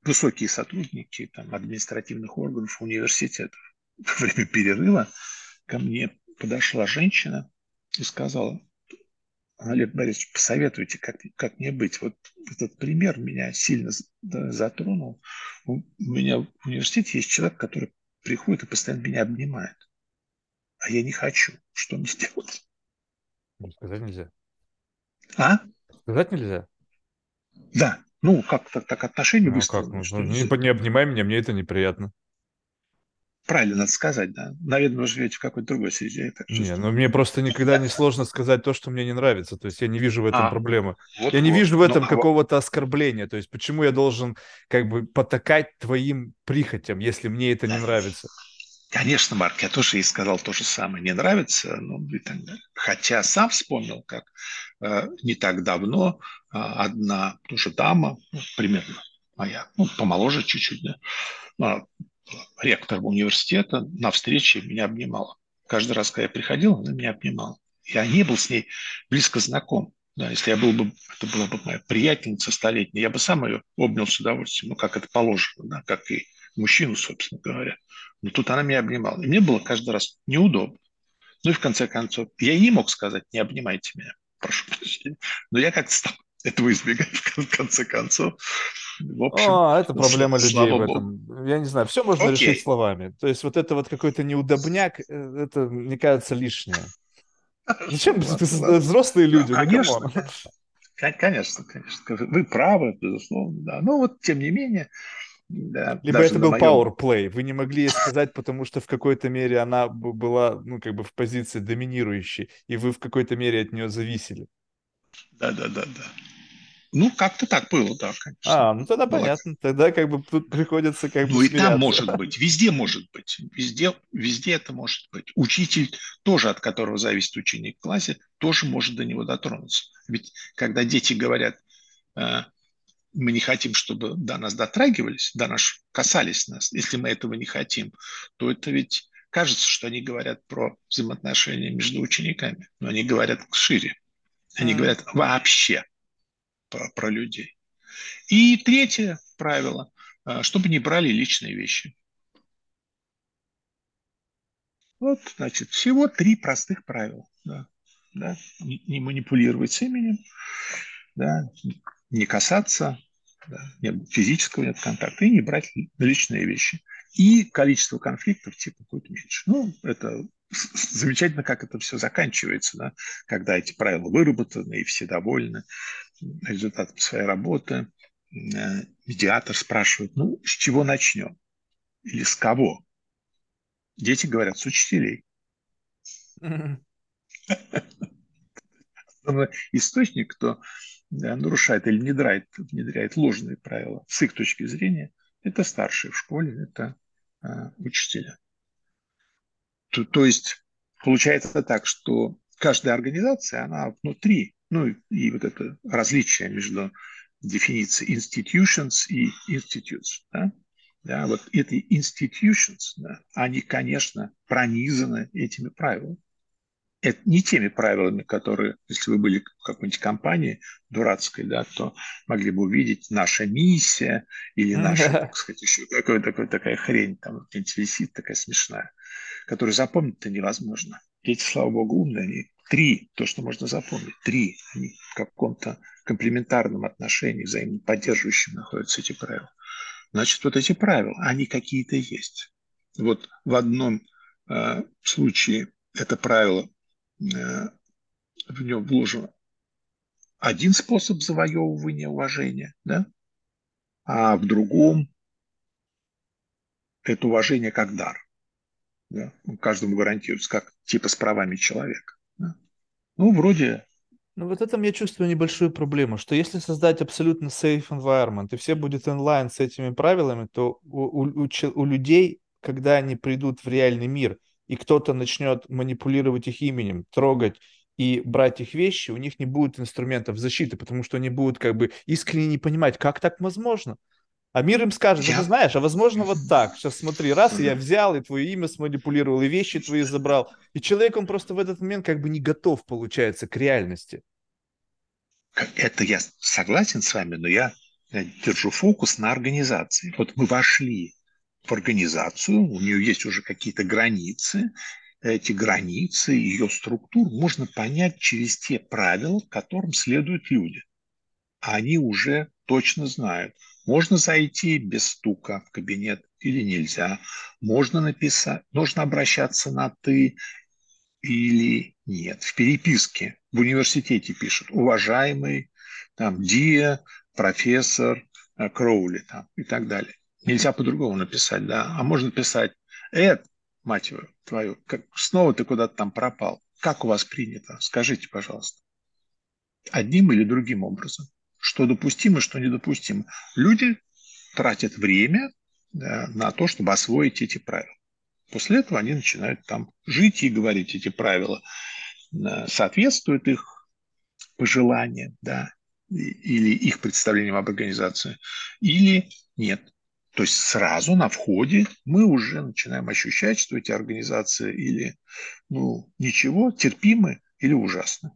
высокие сотрудники там, административных органов университетов. Во время перерыва ко мне подошла женщина и сказала, Олег Борисович, посоветуйте, как, как мне быть. Вот этот пример меня сильно затронул. У меня в университете есть человек, который приходит и постоянно меня обнимает. А я не хочу. Что мне сделать? Сказать нельзя. А? Сказать нельзя? Да. Ну, как так, отношения ну, выстроены. Как? Ну, не, не обнимай меня, мне это неприятно. Правильно надо сказать, да. Наверное, вы живете в какой-то другой среде. Не, ну мне просто никогда не сложно сказать то, что мне не нравится. То есть я не вижу в этом а, проблемы. Вот, я не вот. вижу в этом ну, какого-то оскорбления. То есть почему я должен как бы потакать твоим прихотям, если мне это не нравится? Конечно, Марк, я тоже ей сказал то же самое. Не нравится, ну и так далее. Хотя сам вспомнил, как э, не так давно э, одна тоже дама, ну, примерно моя, ну, помоложе чуть-чуть, да, ректор университета на встрече меня обнимала. Каждый раз, когда я приходил, она меня обнимала. Я не был с ней близко знаком. Да, если я был бы, это была бы моя приятельница столетняя, я бы сам ее обнял с удовольствием, ну, как это положено, да, как и мужчину, собственно говоря. Но тут она меня обнимала. И мне было каждый раз неудобно. Ну и в конце концов, я не мог сказать, не обнимайте меня, прошу прощения. Но я как-то стал этого избегать в конце концов. В общем, а, это проблема людей в этом. Богу. Я не знаю, все можно Окей. решить словами. То есть вот это вот какой-то неудобняк, э, это, мне кажется, лишнее. Зачем взрослые люди? Конечно, конечно, конечно. Вы правы, безусловно, да. Но вот, тем не менее, да, Либо это был моем... power play. Вы не могли сказать, потому что в какой-то мере она была, ну, как бы в позиции доминирующей, и вы в какой-то мере от нее зависели. Да, да, да, да. Ну, как-то так было, да, конечно. А, ну тогда было. понятно. Тогда как бы тут приходится как бы Ну и там может быть, везде может быть. Везде, везде это может быть. Учитель тоже, от которого зависит ученик в классе, тоже может до него дотронуться. Ведь когда дети говорят, э, мы не хотим, чтобы до нас дотрагивались, до нас касались нас, если мы этого не хотим, то это ведь кажется, что они говорят про взаимоотношения между учениками, но они говорят шире. Они mm. говорят вообще про, про людей. И третье правило, а, чтобы не брали личные вещи. Вот, значит, всего три простых правила. Да, да, не, не манипулировать именем, да, не касаться, да, нет физического нет контакта, и не брать личные вещи. И количество конфликтов типа будет меньше. Ну, это замечательно, как это все заканчивается, да, когда эти правила выработаны и все довольны результатом своей работы. Э, медиатор спрашивает, ну, с чего начнем? Или с кого? Дети говорят, с учителей. Источник, кто нарушает или внедряет, внедряет ложные правила с их точки зрения, это старшие в школе, это а, учителя. То, то есть получается так, что каждая организация, она внутри, ну и вот это различие между дефиницией institutions и institutes, да, да, вот эти institutions, да, они, конечно, пронизаны этими правилами это не теми правилами, которые, если вы были в какой-нибудь компании дурацкой, да, то могли бы увидеть наша миссия или наша, так сказать, еще какая такая, такая хрень там висит, такая смешная, которую запомнить-то невозможно. Эти, слава богу, умные, они три, то, что можно запомнить, три, они в каком-то комплементарном отношении, взаимно поддерживающем находятся эти правила. значит, вот эти правила, они какие-то есть. Вот в одном э, случае это правило, э, в нем вложено один способ завоевывания уважения, да? а в другом это уважение как дар. Да? Каждому гарантируется, как типа с правами человека. Ну, вроде ну вот этом я чувствую небольшую проблему, что если создать абсолютно safe environment, и все будет онлайн с этими правилами, то у, у, у людей, когда они придут в реальный мир, и кто-то начнет манипулировать их именем, трогать и брать их вещи, у них не будет инструментов защиты, потому что они будут как бы искренне не понимать, как так возможно. А мир им скажет, я... ты знаешь, а возможно вот так. Сейчас смотри, раз я взял и твое имя сманипулировал, и вещи твои забрал. И человек, он просто в этот момент как бы не готов, получается, к реальности. Это я согласен с вами, но я держу фокус на организации. Вот мы вошли в организацию, у нее есть уже какие-то границы, эти границы, ее структур можно понять через те правила, которым следуют люди. А они уже точно знают, можно зайти без стука в кабинет или нельзя. Можно написать, нужно обращаться на «ты» или нет. В переписке в университете пишут «уважаемый», там «диа», «профессор», э, «Кроули» там, и так далее. Нельзя по-другому написать, да. А можно писать «Эд, мать твою, как, снова ты куда-то там пропал. Как у вас принято? Скажите, пожалуйста. Одним или другим образом что допустимо, что недопустимо. Люди тратят время на то, чтобы освоить эти правила. После этого они начинают там жить и говорить эти правила. Соответствуют их пожеланиям, да, или их представлениям об организации, или нет. То есть сразу на входе мы уже начинаем ощущать, что эти организации или ну, ничего, терпимы или ужасны.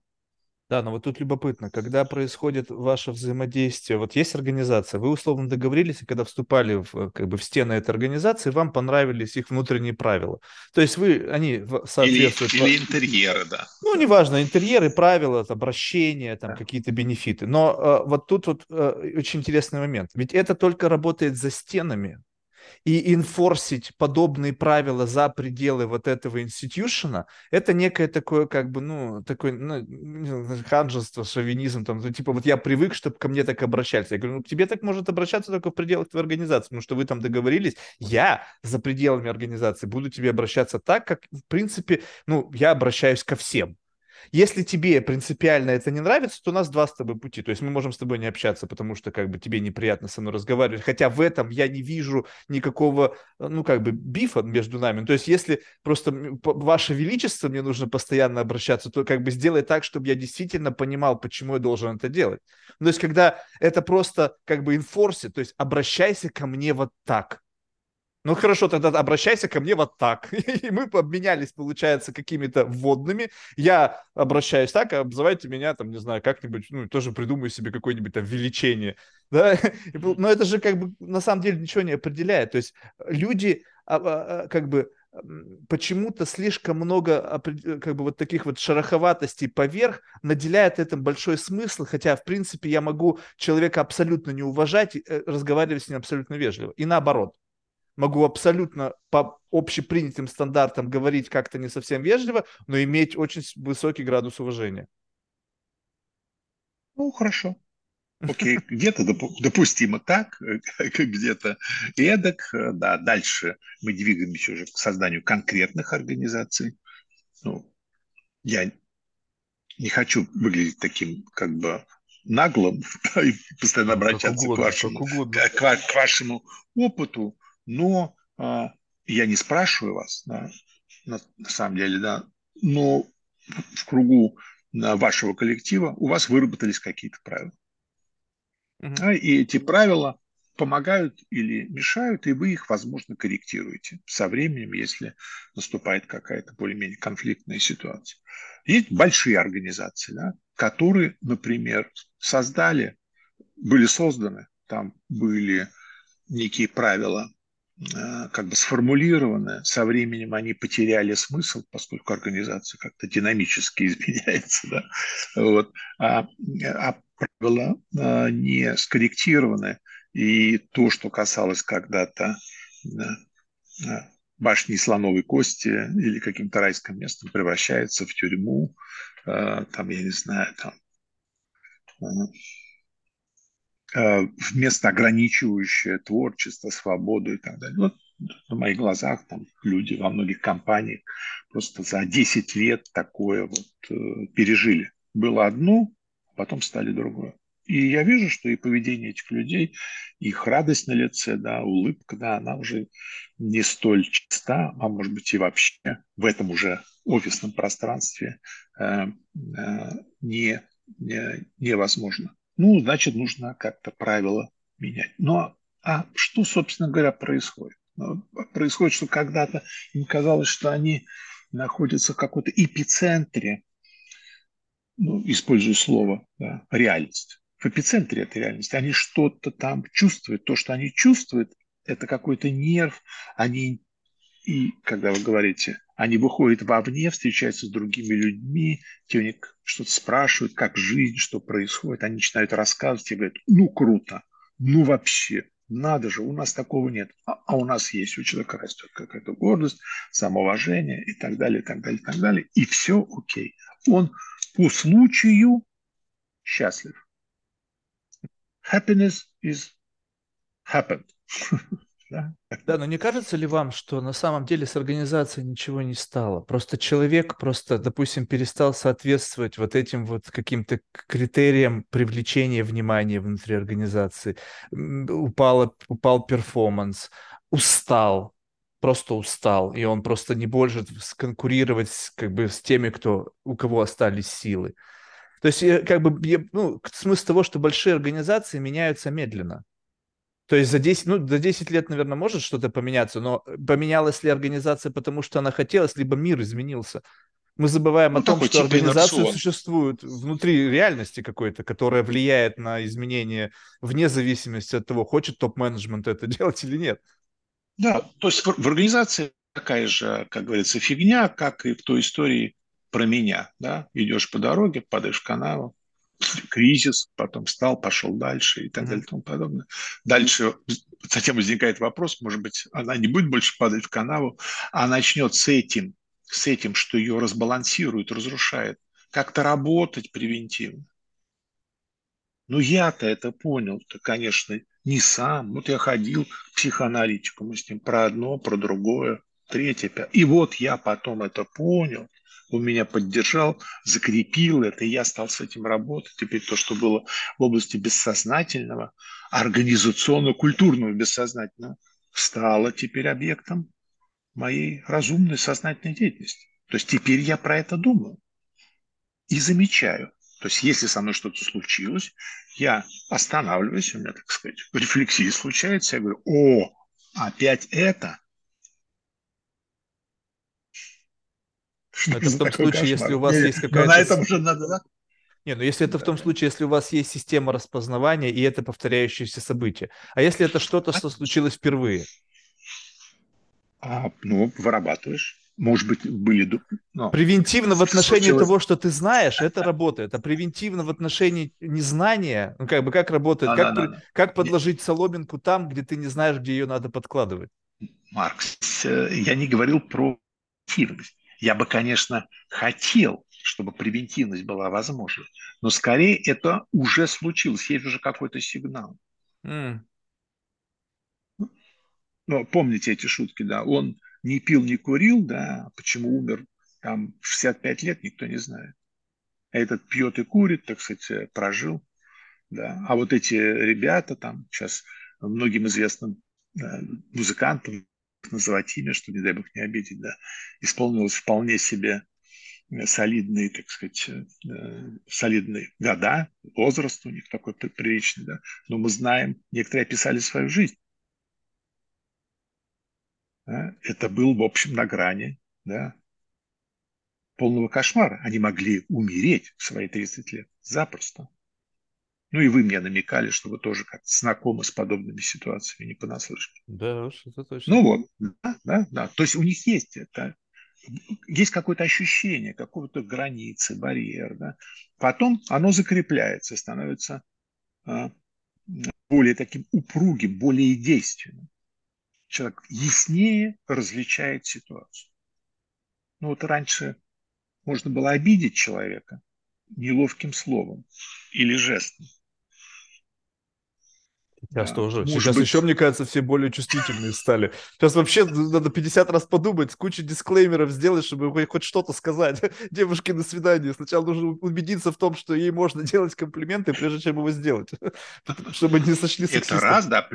Да, но вот тут любопытно, когда происходит ваше взаимодействие, вот есть организация, вы условно договорились, и когда вступали в, как бы, в стены этой организации, вам понравились их внутренние правила. То есть вы, они соответствуют... Или, или интерьеры, да. Ну, неважно, интерьеры, правила, обращения, там да. какие-то бенефиты. Но э, вот тут вот э, очень интересный момент. Ведь это только работает за стенами, и инфорсить подобные правила за пределы вот этого инститюшена, это некое такое, как бы, ну, такое, ну, ханжество, шовинизм, там, ну, типа, вот я привык, чтобы ко мне так обращались. Я говорю, ну, к тебе так может обращаться только в пределах твоей организации, потому что вы там договорились, я за пределами организации буду тебе обращаться так, как, в принципе, ну, я обращаюсь ко всем. Если тебе принципиально это не нравится, то у нас два с тобой пути. То есть мы можем с тобой не общаться, потому что как бы тебе неприятно со мной разговаривать. Хотя в этом я не вижу никакого, ну как бы бифа между нами. То есть если просто ваше величество мне нужно постоянно обращаться, то как бы сделай так, чтобы я действительно понимал, почему я должен это делать. То есть когда это просто как бы инфорсит, то есть обращайся ко мне вот так ну хорошо, тогда обращайся ко мне вот так. И мы обменялись, получается, какими-то вводными. Я обращаюсь так, а обзывайте меня, там, не знаю, как-нибудь, ну, тоже придумаю себе какое-нибудь там величение. Да? Но это же как бы на самом деле ничего не определяет. То есть люди а, а, как бы почему-то слишком много как бы вот таких вот шероховатостей поверх наделяет этим большой смысл, хотя, в принципе, я могу человека абсолютно не уважать, э, разговаривать с ним абсолютно вежливо. И наоборот могу абсолютно по общепринятым стандартам говорить как-то не совсем вежливо, но иметь очень высокий градус уважения. Ну, хорошо. Окей, где-то допустимо так, где-то эдак. Да, дальше мы двигаемся уже к созданию конкретных организаций. Ну, я не хочу выглядеть таким как бы наглым и постоянно обращаться угодно, к, вашему, к, к вашему опыту но а, я не спрашиваю вас, да, на, на самом деле, да, но в кругу да, вашего коллектива у вас выработались какие-то правила. Угу. Да, и эти правила помогают или мешают, и вы их, возможно, корректируете со временем, если наступает какая-то более-менее конфликтная ситуация. Есть большие организации, да, которые, например, создали, были созданы, там были некие правила как бы сформулированы, со временем они потеряли смысл, поскольку организация как-то динамически изменяется, да? вот. а, а правила а, не скорректированы И то, что касалось когда-то башни слоновой кости или каким-то райским местом, превращается в тюрьму, э, там, я не знаю, там, э, э, вместо ограничивающее творчество, свободу и так далее. Вот на моих глазах там люди во многих компаниях просто за 10 лет такое вот пережили. Было одно, потом стали другое. И я вижу, что и поведение этих людей, их радость на лице, да, улыбка, да, она уже не столь чиста, а может быть и вообще в этом уже офисном пространстве э, э, не, не, невозможно. Ну, значит, нужно как-то правила менять. Но а что, собственно говоря, происходит? Ну, происходит, что когда-то им казалось, что они находятся в каком-то эпицентре, ну, использую слово, да, реальность в эпицентре этой реальности. Они что-то там чувствуют. То, что они чувствуют, это какой-то нерв. Они, и когда вы говорите, они выходят вовне, встречаются с другими людьми, те у них что-то спрашивают, как жизнь, что происходит. Они начинают рассказывать и говорят, ну круто, ну вообще, надо же, у нас такого нет. А, а у нас есть, у человека растет какая-то гордость, самоуважение и так далее, и так далее, и так далее. И все окей. Он по случаю счастлив happiness is happened. Да? но не кажется ли вам, что на самом деле с организацией ничего не стало? Просто человек просто, допустим, перестал соответствовать вот этим вот каким-то критериям привлечения внимания внутри организации. Упало, упал перформанс, устал, просто устал, и он просто не может конкурировать как бы с теми, кто, у кого остались силы. То есть, как бы, ну, смысл того, что большие организации меняются медленно. То есть за 10, ну, за 10 лет, наверное, может что-то поменяться, но поменялась ли организация, потому что она хотелось, либо мир изменился. Мы забываем ну, о том, что типа организации инерцион. существуют внутри реальности какой-то, которая влияет на изменения вне зависимости от того, хочет топ-менеджмент это делать или нет. Да, то есть в, в организации такая же, как говорится, фигня, как и в той истории про меня, да, идешь по дороге, падаешь в канаву, кризис, потом встал, пошел дальше и так далее и тому подобное. Дальше затем возникает вопрос, может быть, она не будет больше падать в канаву, а начнет с этим, с этим, что ее разбалансирует, разрушает, как-то работать превентивно. Ну, я-то это понял-то, конечно, не сам. Вот я ходил к психоаналитику, мы с ним про одно, про другое, третье, пятое. И вот я потом это понял – он меня поддержал, закрепил это, и я стал с этим работать. Теперь то, что было в области бессознательного, организационно-культурного бессознательного, стало теперь объектом моей разумной сознательной деятельности. То есть теперь я про это думаю и замечаю. То есть если со мной что-то случилось, я останавливаюсь, у меня, так сказать, рефлексия случается, я говорю, о, опять это – Что это в том случае, кошмар. если у вас Нет, есть какая-то... на этом уже надо, да? Не, ну если это в том случае, если у вас есть система распознавания, и это повторяющиеся события. А если это что-то, что случилось впервые? А, ну, вырабатываешь. Может быть, были... Ну, превентивно в отношении случилось... того, что ты знаешь, это работает. А превентивно в отношении незнания, ну как бы как работает, а, как, да, при... да. как подложить соломинку там, где ты не знаешь, где ее надо подкладывать? Маркс, э, я не говорил про активность. Я бы, конечно, хотел, чтобы превентивность была возможна, но скорее это уже случилось, есть уже какой-то сигнал. Mm. Ну, помните эти шутки, да? Он не пил, не курил, да? Почему умер там в 65 лет, никто не знает. А этот пьет и курит, так сказать, прожил. Да. А вот эти ребята там сейчас многим известным музыкантам называть имя, что, не дай бог, не обидеть, да, исполнилось вполне себе солидные, так сказать, э, солидные года, возраст у них такой приличный, да, но мы знаем, некоторые описали свою жизнь. Да? Это был, в общем, на грани, да, полного кошмара. Они могли умереть в свои 30 лет запросто. Ну и вы мне намекали, что вы тоже как знакомы с подобными ситуациями, не понаслышке. Да, это точно. Ну вот, да, да, да. То есть у них есть это, есть какое-то ощущение какого-то границы, барьер, да. Потом оно закрепляется, становится а, более таким упругим, более действенным. Человек яснее различает ситуацию. Ну вот раньше можно было обидеть человека неловким словом или жестом. Сейчас да. тоже. Может Сейчас быть... еще, мне кажется, все более чувствительные стали. Сейчас вообще надо 50 раз подумать, кучу дисклеймеров сделать, чтобы хоть что-то сказать девушке на свидании. Сначала нужно убедиться в том, что ей можно делать комплименты, прежде чем его сделать. Чтобы не сошли Это раз, да.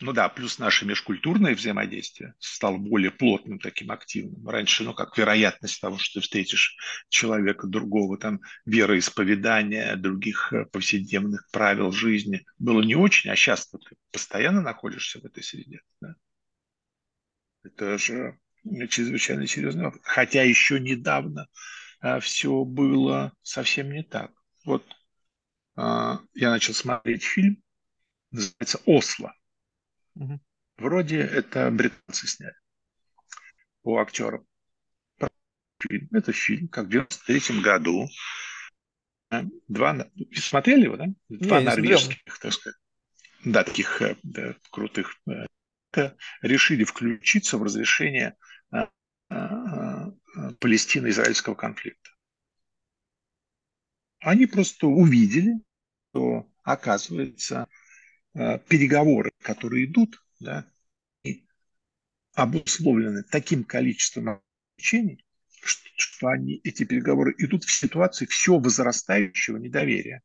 Ну да, плюс наше межкультурное взаимодействие стало более плотным, таким активным. Раньше, ну, как вероятность того, что ты встретишь человека другого, там, вероисповедания, других э, повседневных правил жизни, было не очень, а сейчас ты постоянно находишься в этой среде. Да? Это же чрезвычайно серьезно. Хотя еще недавно а, все было совсем не так. Вот а, я начал смотреть фильм, называется «Осло». Угу. Вроде это британцы сняли по актерам. Это фильм, как в 93 году. Два, смотрели его, да? Два не, норвежских, так сказать, да, таких э, да, крутых э, решили включиться в разрешение Палестино-израильского конфликта. Они просто увидели, что, оказывается, Э, переговоры, которые идут, да, обусловлены таким количеством ограничений, что, они, эти переговоры идут в ситуации все возрастающего недоверия.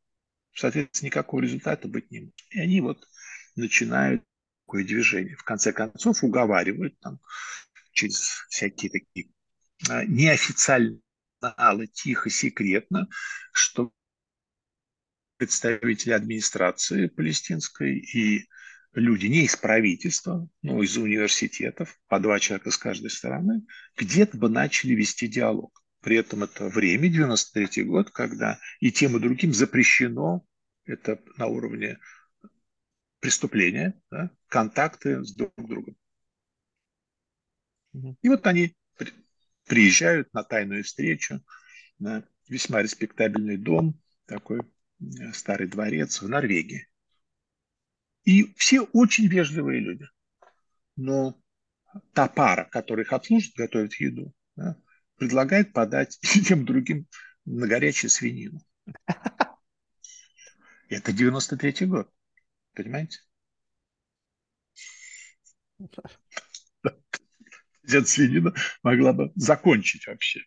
Соответственно, никакого результата быть не может. И они вот начинают такое движение. В конце концов, уговаривают там, через всякие такие а, неофициальные каналы, тихо, секретно, что представители администрации палестинской и люди не из правительства, но из университетов, по два человека с каждой стороны, где-то бы начали вести диалог. При этом это время, 93 год, когда и тем, и другим запрещено, это на уровне преступления, да, контакты с друг другом. И вот они приезжают на тайную встречу, на весьма респектабельный дом, такой старый дворец в Норвегии. И все очень вежливые люди. Но та пара, которая их обслужит, готовит еду, да, предлагает подать тем другим на горячую свинину. Это 93-й год. Понимаете? Эта свинина могла бы закончить вообще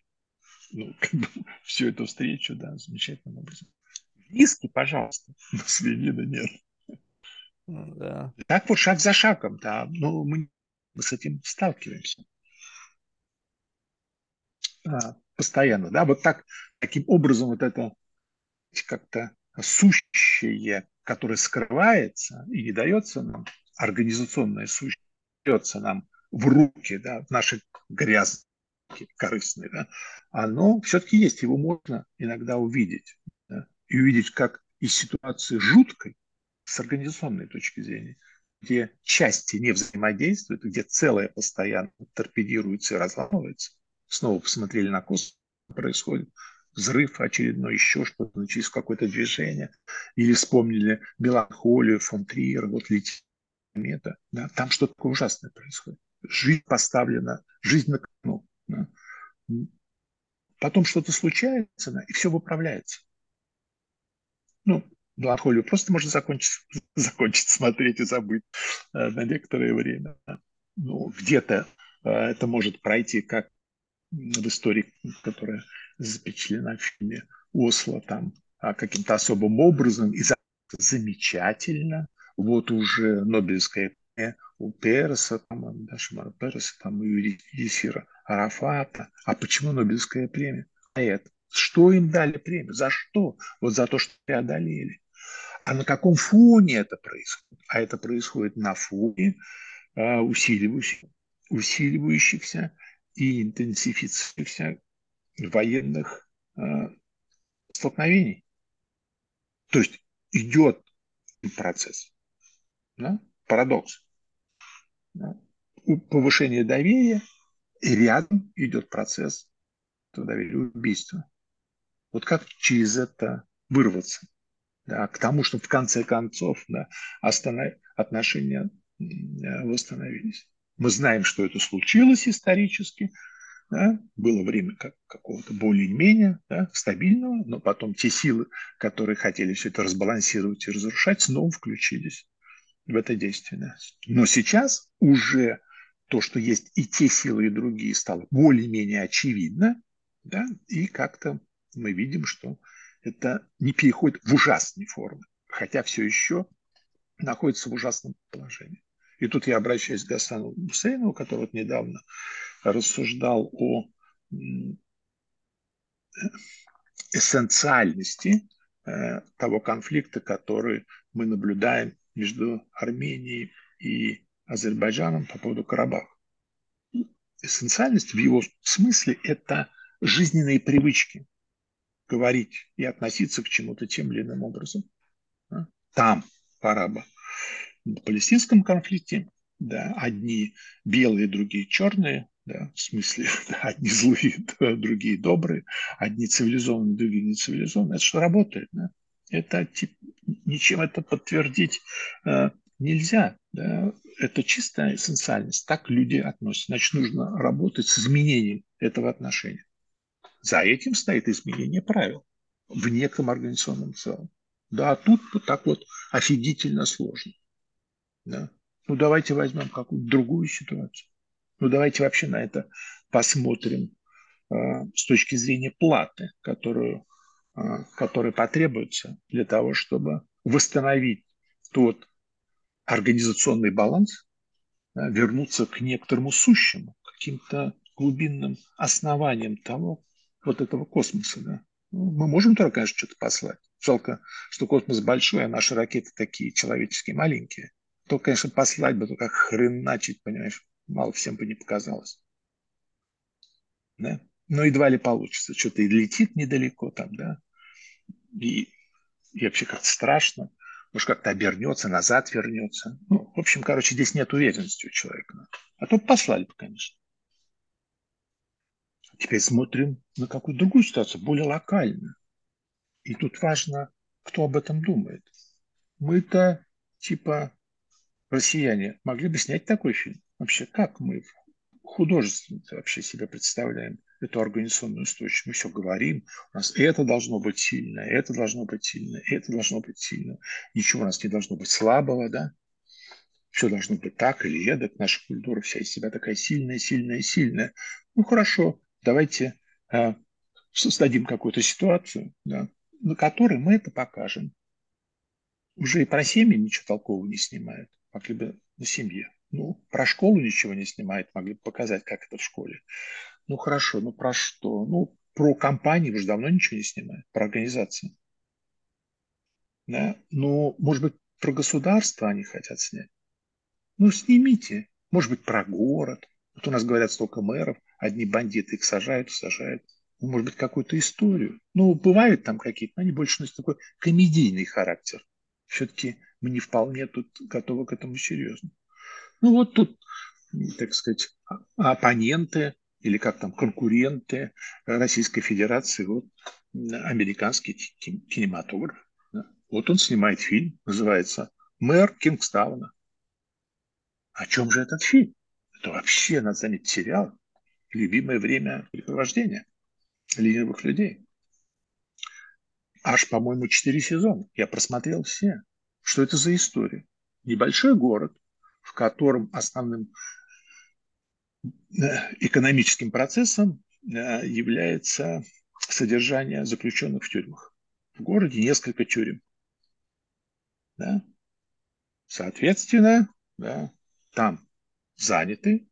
ну, как бы, всю эту встречу, да, замечательным образом. Виски, пожалуйста, но свинины нет. Ну да. Так вот, шаг за шагом, да, но мы, мы с этим сталкиваемся. А, постоянно, да, вот так, таким образом вот это как-то сущее, которое скрывается и не дается нам, организационное сущее, дается нам в руки, да, в наши грязные, корыстные, да, оно все-таки есть, его можно иногда увидеть и увидеть, как из ситуации жуткой, с организационной точки зрения, где части не взаимодействуют, где целое постоянно торпедируется и разламывается, снова посмотрели на космос, происходит взрыв очередной, еще что-то, начались какое-то движение, или вспомнили меланхолию, фон Триер, вот летит комета, да, там что-то такое ужасное происходит. Жизнь поставлена, жизнь на кону. Да. Потом что-то случается, да, и все выправляется ну, меланхолию просто можно закончить, закончить смотреть и забыть э, на некоторое время. Ну, где-то э, это может пройти как в истории, которая запечатлена в фильме Осло, там а каким-то особым образом, и замечательно. Вот уже Нобелевская у Переса, там, да, Шимара Переса, там, и у Есира Арафата. А почему Нобелевская премия? А это что им дали премию? За что? Вот за то, что преодолели. А на каком фоне это происходит? А это происходит на фоне а, усиливающихся, и интенсифицирующихся военных а, столкновений. То есть идет процесс. Да? Парадокс. Да? Повышение доверия, и рядом идет процесс доверия убийства. Вот как через это вырваться? да, к тому, чтобы в конце концов да, останов... отношения восстановились. Мы знаем, что это случилось исторически, да, было время как, какого-то более-менее да, стабильного, но потом те силы, которые хотели все это разбалансировать и разрушать, снова включились в это действие. Да. Но сейчас уже то, что есть и те силы, и другие, стало более-менее очевидно, да, и как-то мы видим, что это не переходит в ужасные формы, хотя все еще находится в ужасном положении. И тут я обращаюсь к Гасану Гусейнову, который вот недавно рассуждал о эссенциальности э, того конфликта, который мы наблюдаем между Арменией и Азербайджаном по поводу Карабаха. Эссенциальность в его смысле – это жизненные привычки говорить и относиться к чему-то тем или иным образом. Там, в арабо-палестинском конфликте, да, одни белые, другие черные, да, в смысле, да, одни злые, да, другие добрые, одни цивилизованные, другие нецивилизованные. Это что работает, да? Это тип, ничем это подтвердить э, нельзя. Да? Это чистая эссенциальность. Так люди относятся. Значит, нужно работать с изменением этого отношения. За этим стоит изменение правил в неком организационном целом. Да, а тут вот так вот офигительно сложно. Да? Ну, давайте возьмем какую-то другую ситуацию. Ну, давайте вообще на это посмотрим э, с точки зрения платы, которую, э, которая потребуется для того, чтобы восстановить тот организационный баланс, да, вернуться к некоторому сущему, каким-то глубинным основаниям того, вот этого космоса. Да. Ну, мы можем туда, конечно, что-то послать. Жалко, что космос большой, а наши ракеты такие человеческие, маленькие. То, конечно, послать бы, только хреначить, понимаешь, мало всем бы не показалось. Да? Но едва ли получится. Что-то и летит недалеко там, да. И, и вообще как-то страшно. Может, как-то обернется, назад вернется. Ну, в общем, короче, здесь нет уверенности у человека. А то послали бы, конечно. Теперь смотрим на какую-то другую ситуацию, более локальную. И тут важно, кто об этом думает. Мы-то, типа, россияне, могли бы снять такой фильм. Вообще, как мы художественно вообще себе представляем эту организационную устойчивость. Мы все говорим, у нас это должно быть сильно, это должно быть сильно, это должно быть сильно. Ничего у нас не должно быть слабого, да? Все должно быть так или эдак. Наша культура вся из себя такая сильная, сильная, сильная. Ну, хорошо, давайте э, создадим какую-то ситуацию, да, на которой мы это покажем. Уже и про семьи ничего толкового не снимают, могли бы на семье. Ну, про школу ничего не снимают, могли бы показать, как это в школе. Ну, хорошо, ну про что? Ну, про компании уже давно ничего не снимают, про организации. Да? Ну, может быть, про государство они хотят снять. Ну, снимите. Может быть, про город. Вот у нас говорят столько мэров одни бандиты их сажают, сажают. Ну, может быть, какую-то историю. Ну, бывают там какие-то, но они больше носят такой комедийный характер. Все-таки мы не вполне тут готовы к этому серьезно. Ну, вот тут, так сказать, оппоненты или как там, конкуренты Российской Федерации, вот американский кинематограф. Вот он снимает фильм, называется «Мэр Кингстауна». О чем же этот фильм? Это вообще надо заметить сериал любимое время препровождения ленивых людей. Аж, по-моему, четыре сезона. Я просмотрел все. Что это за история? Небольшой город, в котором основным э, экономическим процессом э, является содержание заключенных в тюрьмах. В городе несколько тюрем. Да? Соответственно, да, там заняты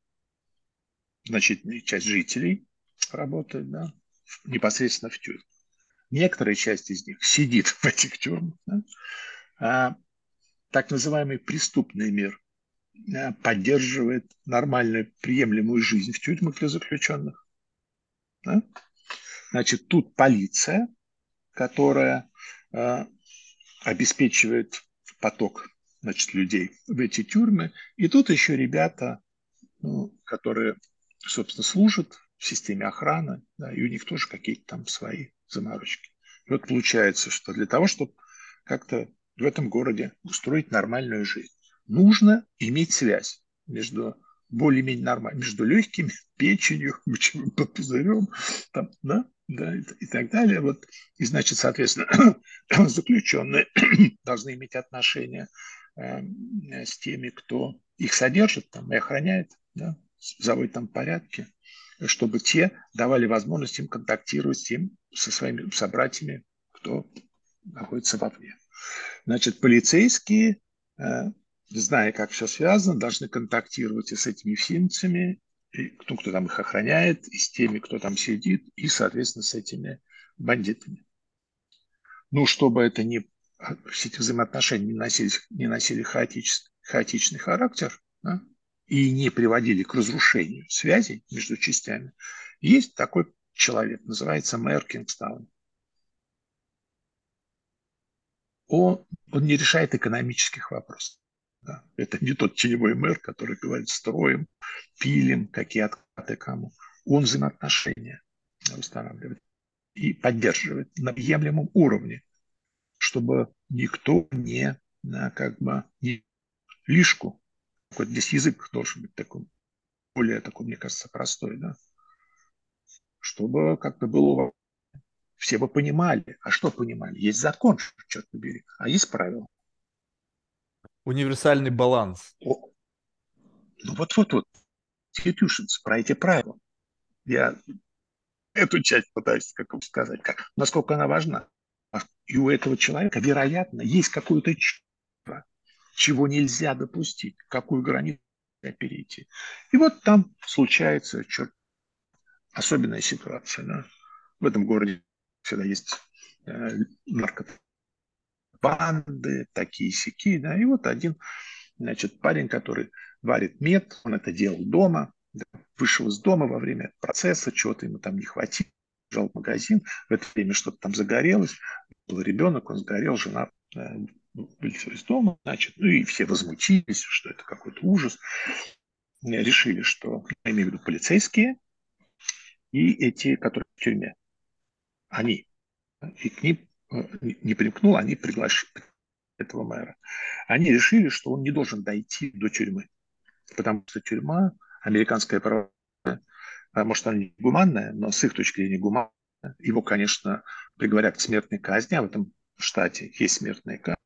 значительная часть жителей работает, да, непосредственно в тюрьмах. Некоторая часть из них сидит в этих тюрьмах. Да? А так называемый преступный мир поддерживает нормальную, приемлемую жизнь в тюрьмах для заключенных. Да? Значит, тут полиция, которая э, обеспечивает поток значит, людей в эти тюрьмы. И тут еще ребята, ну, которые собственно, служат в системе охраны, да, и у них тоже какие-то там свои заморочки. И вот получается, что для того, чтобы как-то в этом городе устроить нормальную жизнь. Нужно иметь связь между более-менее нормально, между легкими, печенью, мочевым пузырем, там, да, да, и, и так далее. Вот. И, значит, соответственно, заключенные должны иметь отношения с теми, кто их содержит там, и охраняет, да, заводит там порядки, чтобы те давали возможность им контактировать с тем, со своими собратьями, кто находится вовне. Значит, полицейские, э, зная, как все связано, должны контактировать и с этими финцами, и кто, кто там их охраняет, и с теми, кто там сидит, и, соответственно, с этими бандитами. Ну, чтобы это не все эти взаимоотношения не носили, не носили хаотичный, хаотичный характер да, и не приводили к разрушению связей между частями, есть такой человек, называется мэр Кингстаун. Он, он не решает экономических вопросов. Да. Это не тот теневой мэр, который говорит, строим, пилим, какие откаты кому. Он взаимоотношения устанавливает и поддерживает на объемлемом уровне, чтобы никто не, как бы, не лишку. Вот здесь язык должен быть такой, более такой, мне кажется, простой, да, чтобы как-то было все бы понимали. А что понимали? Есть закон, черт побери, а есть правила. Универсальный баланс. О, ну вот-вот-вот. Institutions, про эти правила. Я эту часть пытаюсь как сказать, как, насколько она важна. И у этого человека, вероятно, есть какое-то чувство, чего нельзя допустить, какую границу перейти. И вот там случается черт, особенная ситуация. Да? В этом городе всегда есть э, наркобанды, такие сики, да, и вот один, значит, парень, который варит мед, он это делал дома, да, вышел из дома во время процесса, чего-то ему там не хватило, бежал в магазин, в это время что-то там загорелось, был ребенок, он сгорел, жена э, вылетела из дома, значит, ну и все возмутились, что это какой-то ужас, решили, что, я имею в виду полицейские и эти, которые в тюрьме, они, и к ним э, не примкнул, они приглашали этого мэра. Они решили, что он не должен дойти до тюрьмы, потому что тюрьма, американская право, может, она не гуманная, но с их точки зрения гуманная. Его, конечно, приговорят к смертной казни, а в этом штате есть смертная казнь.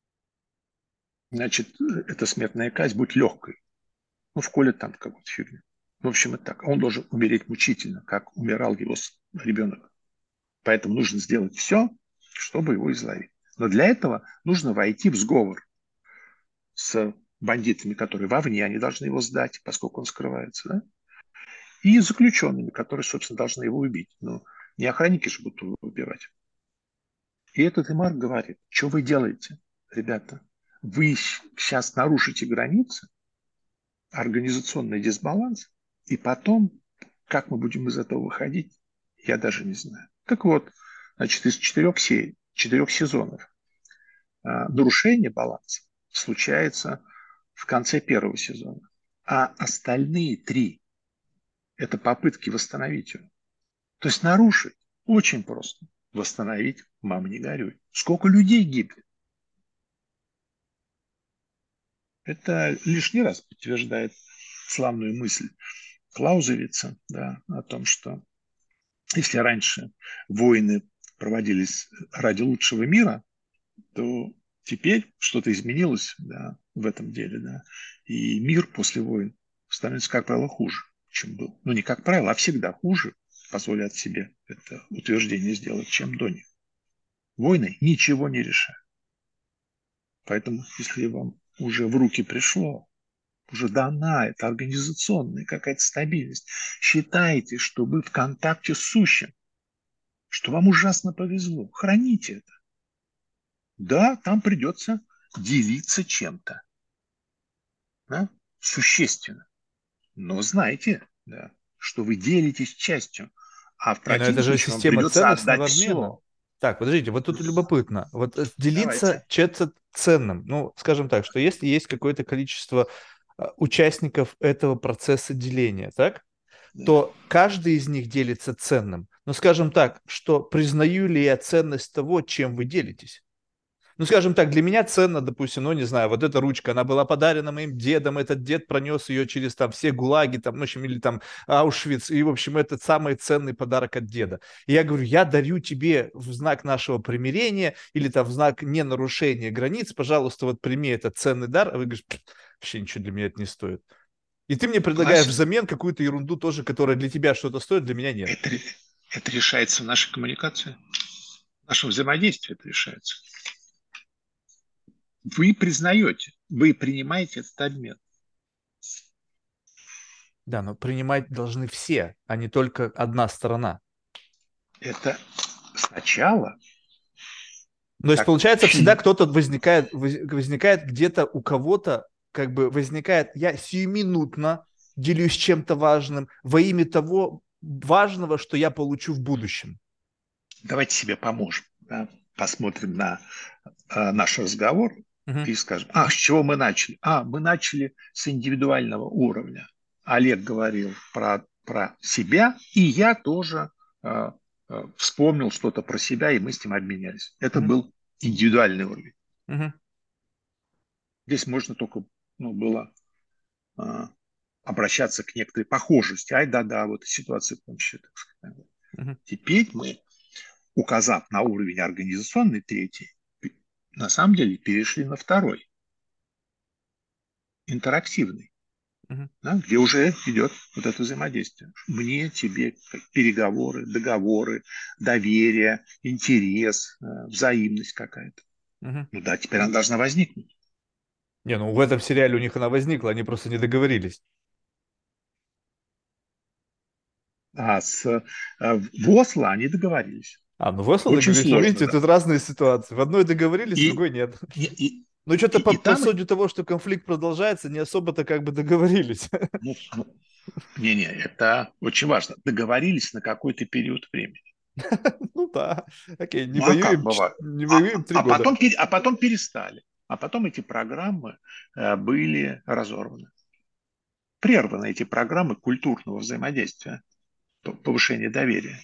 Значит, эта смертная казнь будет легкой. Ну, в коле там какую-то фигню. В общем, это так. Он должен умереть мучительно, как умирал его ребенок. Поэтому нужно сделать все, чтобы его изловить. Но для этого нужно войти в сговор с бандитами, которые вовне, они должны его сдать, поскольку он скрывается, да? И заключенными, которые, собственно, должны его убить. Но не охранники же будут убивать. И этот Имар говорит, что вы делаете, ребята? Вы сейчас нарушите границы, организационный дисбаланс, и потом, как мы будем из этого выходить, я даже не знаю. Так вот, значит, из четырех, серий, четырех сезонов а, нарушение баланса случается в конце первого сезона. А остальные три – это попытки восстановить его. То есть нарушить очень просто. Восстановить, мама, не горюй. Сколько людей гибнет? Это лишний раз подтверждает славную мысль Клаузевица да, о том, что если раньше войны проводились ради лучшего мира, то теперь что-то изменилось да, в этом деле. Да, и мир после войн становится, как правило, хуже, чем был. Ну, не как правило, а всегда хуже, позволят себе это утверждение сделать, чем до них. Войны ничего не решают. Поэтому, если вам уже в руки пришло уже дана, это организационная какая-то стабильность. Считайте, что вы в контакте с сущим, что вам ужасно повезло. Храните это. Да, там придется делиться чем-то. Да? Существенно. Но знайте, да, что вы делитесь частью, а в противном это же система ценностного обмена. Так, подождите, вот тут любопытно. Вот э, делиться чем-то ценным. Ну, скажем так, что если есть какое-то количество а, участников этого процесса деления, так? то каждый из них делится ценным. Но скажем так, что признаю ли я ценность того, чем вы делитесь? Ну, скажем так, для меня ценно, допустим, ну, не знаю, вот эта ручка, она была подарена моим дедом, этот дед пронес ее через там все гулаги, там, ну, в общем, или там Аушвиц, и, в общем, это самый ценный подарок от деда. И я говорю, я дарю тебе в знак нашего примирения или там в знак ненарушения границ, пожалуйста, вот прими этот ценный дар, а вы говорите, вообще ничего для меня это не стоит. И ты мне предлагаешь Класс. взамен какую-то ерунду тоже, которая для тебя что-то стоит, для меня нет. Это, это решается в нашей коммуникации, в нашем взаимодействии это решается. Вы признаете, вы принимаете этот обмен. Да, но принимать должны все, а не только одна сторона. Это сначала. Но есть, получается, всегда кто-то возникает, возникает где-то у кого-то как бы возникает, я сиюминутно делюсь чем-то важным во имя того важного, что я получу в будущем. Давайте себе поможем. Да? Посмотрим на э, наш разговор угу. и скажем, а, с чего мы начали? А, мы начали с индивидуального уровня. Олег говорил про, про себя, и я тоже э, э, вспомнил что-то про себя, и мы с ним обменялись. Это угу. был индивидуальный уровень. Угу. Здесь можно только ну, было а, обращаться к некоторой похожести. Ай, да-да, вот ситуация помощи, так сказать. Угу. Теперь мы, указав на уровень организационный третий, на самом деле перешли на второй, интерактивный, угу. да, где уже идет вот это взаимодействие. Мне, тебе, переговоры, договоры, доверие, интерес, э, взаимность какая-то. Угу. Ну да, теперь она должна возникнуть. Не, ну в этом сериале у них она возникла, они просто не договорились. А с э, в Осло они договорились. А, ну в Осло Очень договорились. Сложно, видите, да. тут разные ситуации. В одной договорились, и, в другой нет. И, и, ну что-то по, и по сути того, что конфликт продолжается, не особо-то как бы договорились. Ну, ну, не-не, это очень важно. Договорились на какой-то период времени. Ну да, окей, не ну, а воюем, не воюем три а года. Потом, а потом перестали. А потом эти программы э, были разорваны. Прерваны эти программы культурного взаимодействия, повышения доверия.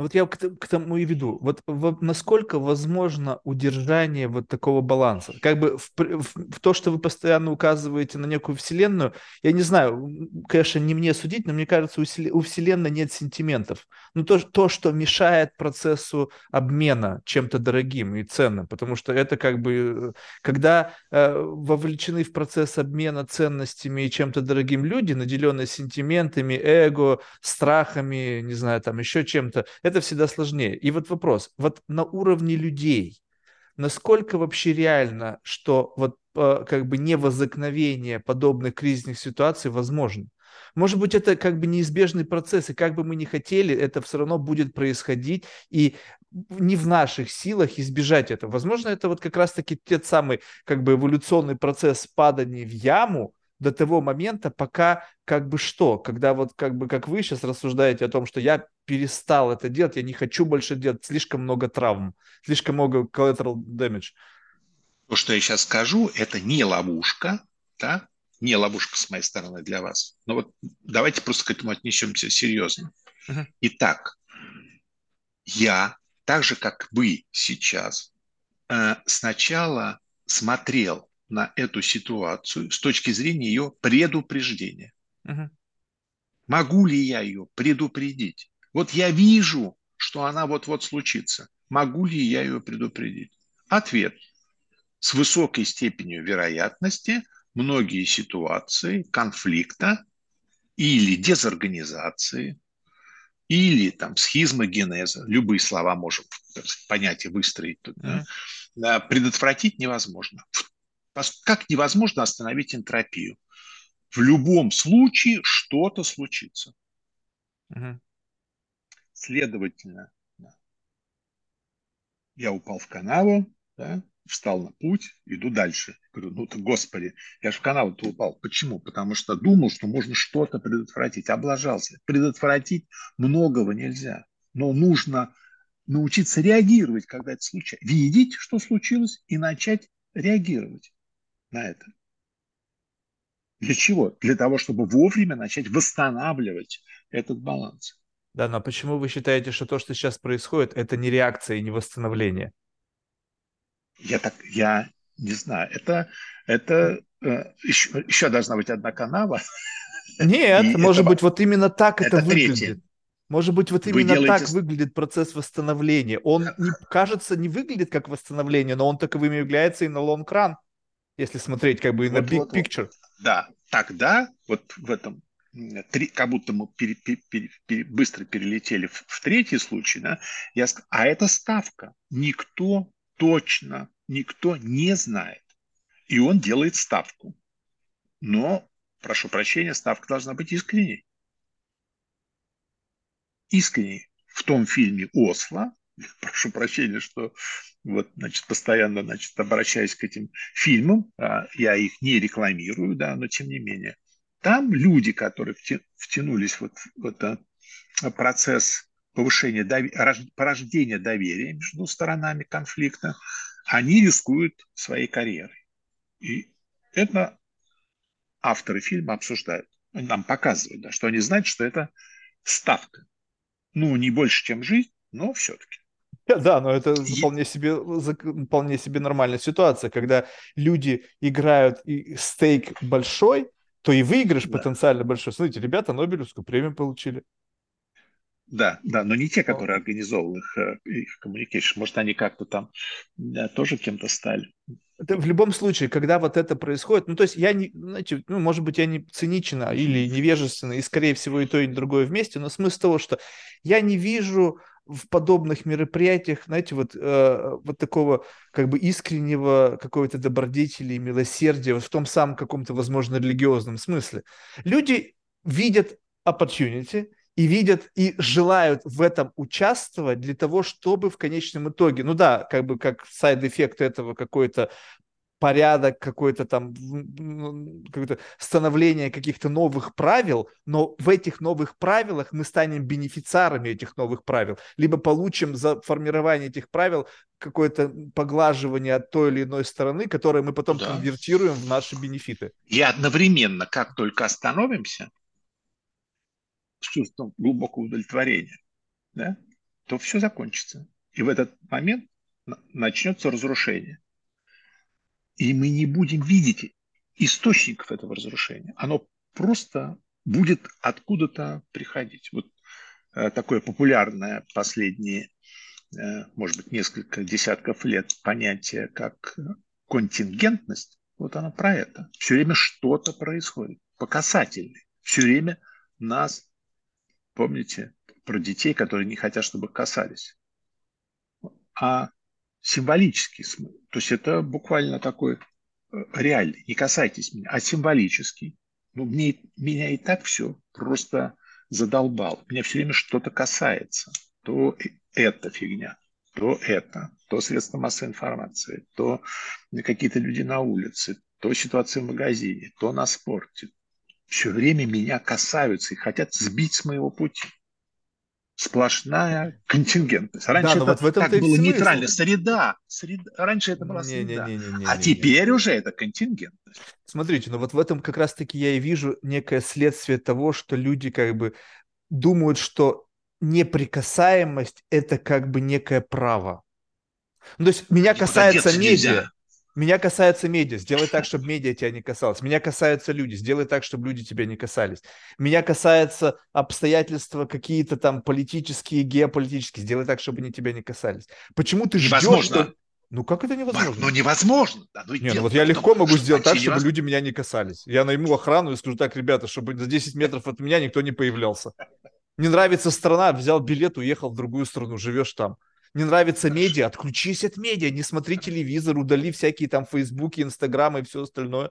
Вот я к, к тому и веду. Вот, вот насколько возможно удержание вот такого баланса? Как бы в, в, в то, что вы постоянно указываете на некую вселенную, я не знаю, конечно, не мне судить, но мне кажется, у, у вселенной нет сентиментов. Ну, то, то, что мешает процессу обмена чем-то дорогим и ценным, потому что это как бы, когда э, вовлечены в процесс обмена ценностями и чем-то дорогим люди, наделенные сентиментами, эго, страхами, не знаю, там еще чем-то, это всегда сложнее. И вот вопрос, вот на уровне людей, насколько вообще реально, что вот э, как бы невозникновение подобных кризисных ситуаций возможно? Может быть, это как бы неизбежный процесс, и как бы мы ни хотели, это все равно будет происходить, и не в наших силах избежать этого. Возможно, это вот как раз-таки тот самый как бы эволюционный процесс падания в яму, до того момента, пока как бы что, когда вот как бы как вы сейчас рассуждаете о том, что я перестал это делать, я не хочу больше делать, слишком много травм, слишком много collateral damage. То, что я сейчас скажу, это не ловушка, да, не ловушка с моей стороны для вас. Но вот давайте просто к этому отнесемся серьезно. Uh-huh. Итак, я, так же как вы сейчас, э, сначала смотрел на эту ситуацию с точки зрения ее предупреждения. Угу. Могу ли я ее предупредить? Вот я вижу, что она вот-вот случится. Могу ли я ее предупредить? Ответ. С высокой степенью вероятности многие ситуации конфликта или дезорганизации, или там схизмогенеза, любые слова можем понятие выстроить, mm-hmm. да, предотвратить невозможно. В как невозможно остановить энтропию? В любом случае что-то случится. Угу. Следовательно, я упал в канаву, да, встал на путь, иду дальше. Говорю, ну ты, господи, я же в канаву-то упал. Почему? Потому что думал, что можно что-то предотвратить. Облажался. Предотвратить многого нельзя. Но нужно научиться реагировать, когда это случается. Видеть, что случилось, и начать реагировать на это. Для чего? Для того, чтобы вовремя начать восстанавливать этот баланс. Да, но почему вы считаете, что то, что сейчас происходит, это не реакция и не восстановление? Я так, я не знаю. Это, это э, еще, еще должна быть одна канава. Нет, И может это, быть, вот именно так это, это выглядит. Третье. Может быть, вот именно делаете... так выглядит процесс восстановления. Он, не, кажется, не выглядит как восстановление, но он таковым является и на run, если смотреть как бы и вот, на big вот, picture. Вот. Да, тогда вот в этом три, как будто мы пере, пере, пере, пере, быстро перелетели в, в третий случай, да, я, а это ставка. Никто точно, никто не знает. И он делает ставку. Но, прошу прощения, ставка должна быть искренней. Искренней. В том фильме «Осло», прошу прощения, что вот, значит, постоянно, значит, обращаясь к этим фильмам, а, я их не рекламирую, да, но тем не менее, там люди, которые втянулись вот в этот процесс повышения, порождения доверия между сторонами конфликта, они рискуют своей карьерой. И это авторы фильма обсуждают. Нам показывают, да, что они знают, что это ставка. Ну, не больше, чем жизнь, но все-таки. Да, но это вполне себе, вполне себе нормальная ситуация, когда люди играют и стейк большой, то и выигрыш да. потенциально большой. Смотрите, ребята Нобелевскую премию получили. Да, да, но не те, которые организовывали их, э, их communication. Может, они как-то там да, тоже кем-то стали. Это в любом случае, когда вот это происходит, ну, то есть я не, знаете, ну, может быть, я не цинична или невежественна, и, скорее всего, и то, и другое вместе, но смысл того, что я не вижу в подобных мероприятиях, знаете, вот, э, вот такого как бы искреннего какого-то добродетели и милосердия, вот в том самом каком-то, возможно, религиозном смысле. Люди видят opportunity и видят и желают в этом участвовать для того, чтобы в конечном итоге, ну да, как бы как side effect этого какой-то порядок, какое-то там какое-то становление каких-то новых правил, но в этих новых правилах мы станем бенефициарами этих новых правил, либо получим за формирование этих правил какое-то поглаживание от той или иной стороны, которое мы потом да. конвертируем в наши бенефиты. И одновременно, как только остановимся, с чувством глубокого удовлетворения, да, то все закончится. И в этот момент начнется разрушение и мы не будем видеть источников этого разрушения. Оно просто будет откуда-то приходить. Вот э, такое популярное последние, э, может быть, несколько десятков лет понятие, как контингентность, вот оно про это. Все время что-то происходит, по касательной. Все время нас, помните, про детей, которые не хотят, чтобы касались. А символический смысл. То есть это буквально такой э, реальный, не касайтесь меня, а символический. Ну, мне, меня и так все просто задолбал. Меня все время что-то касается. То это фигня, то это, то средства массовой информации, то какие-то люди на улице, то ситуация в магазине, то на спорте. Все время меня касаются и хотят сбить с моего пути сплошная контингентность. Раньше да, это вот в этом так было смысл. нейтрально. Среда. среда. Раньше это была среда. Не, не, не, не, а не, теперь не. уже это контингентность. Смотрите, ну вот в этом как раз-таки я и вижу некое следствие того, что люди как бы думают, что неприкасаемость – это как бы некое право. Ну, то есть меня касается медиа. Меня касается медиа, сделай так, чтобы медиа тебя не касалось. Меня касаются люди, сделай так, чтобы люди тебя не касались. Меня касаются обстоятельства какие-то там политические, геополитические, сделай так, чтобы они тебя не касались. Почему ты ждешь, невозможно. что... Ну как это невозможно? Ну невозможно. Да, ну, не, ну вот я легко могу сделать так, чтобы люди меня не касались. Я найму охрану и скажу так, ребята, чтобы за 10 метров от меня никто не появлялся. Не нравится страна, взял билет, уехал в другую страну, живешь там не нравится медиа, отключись от медиа, не смотри телевизор, удали всякие там фейсбуки, инстаграмы и все остальное.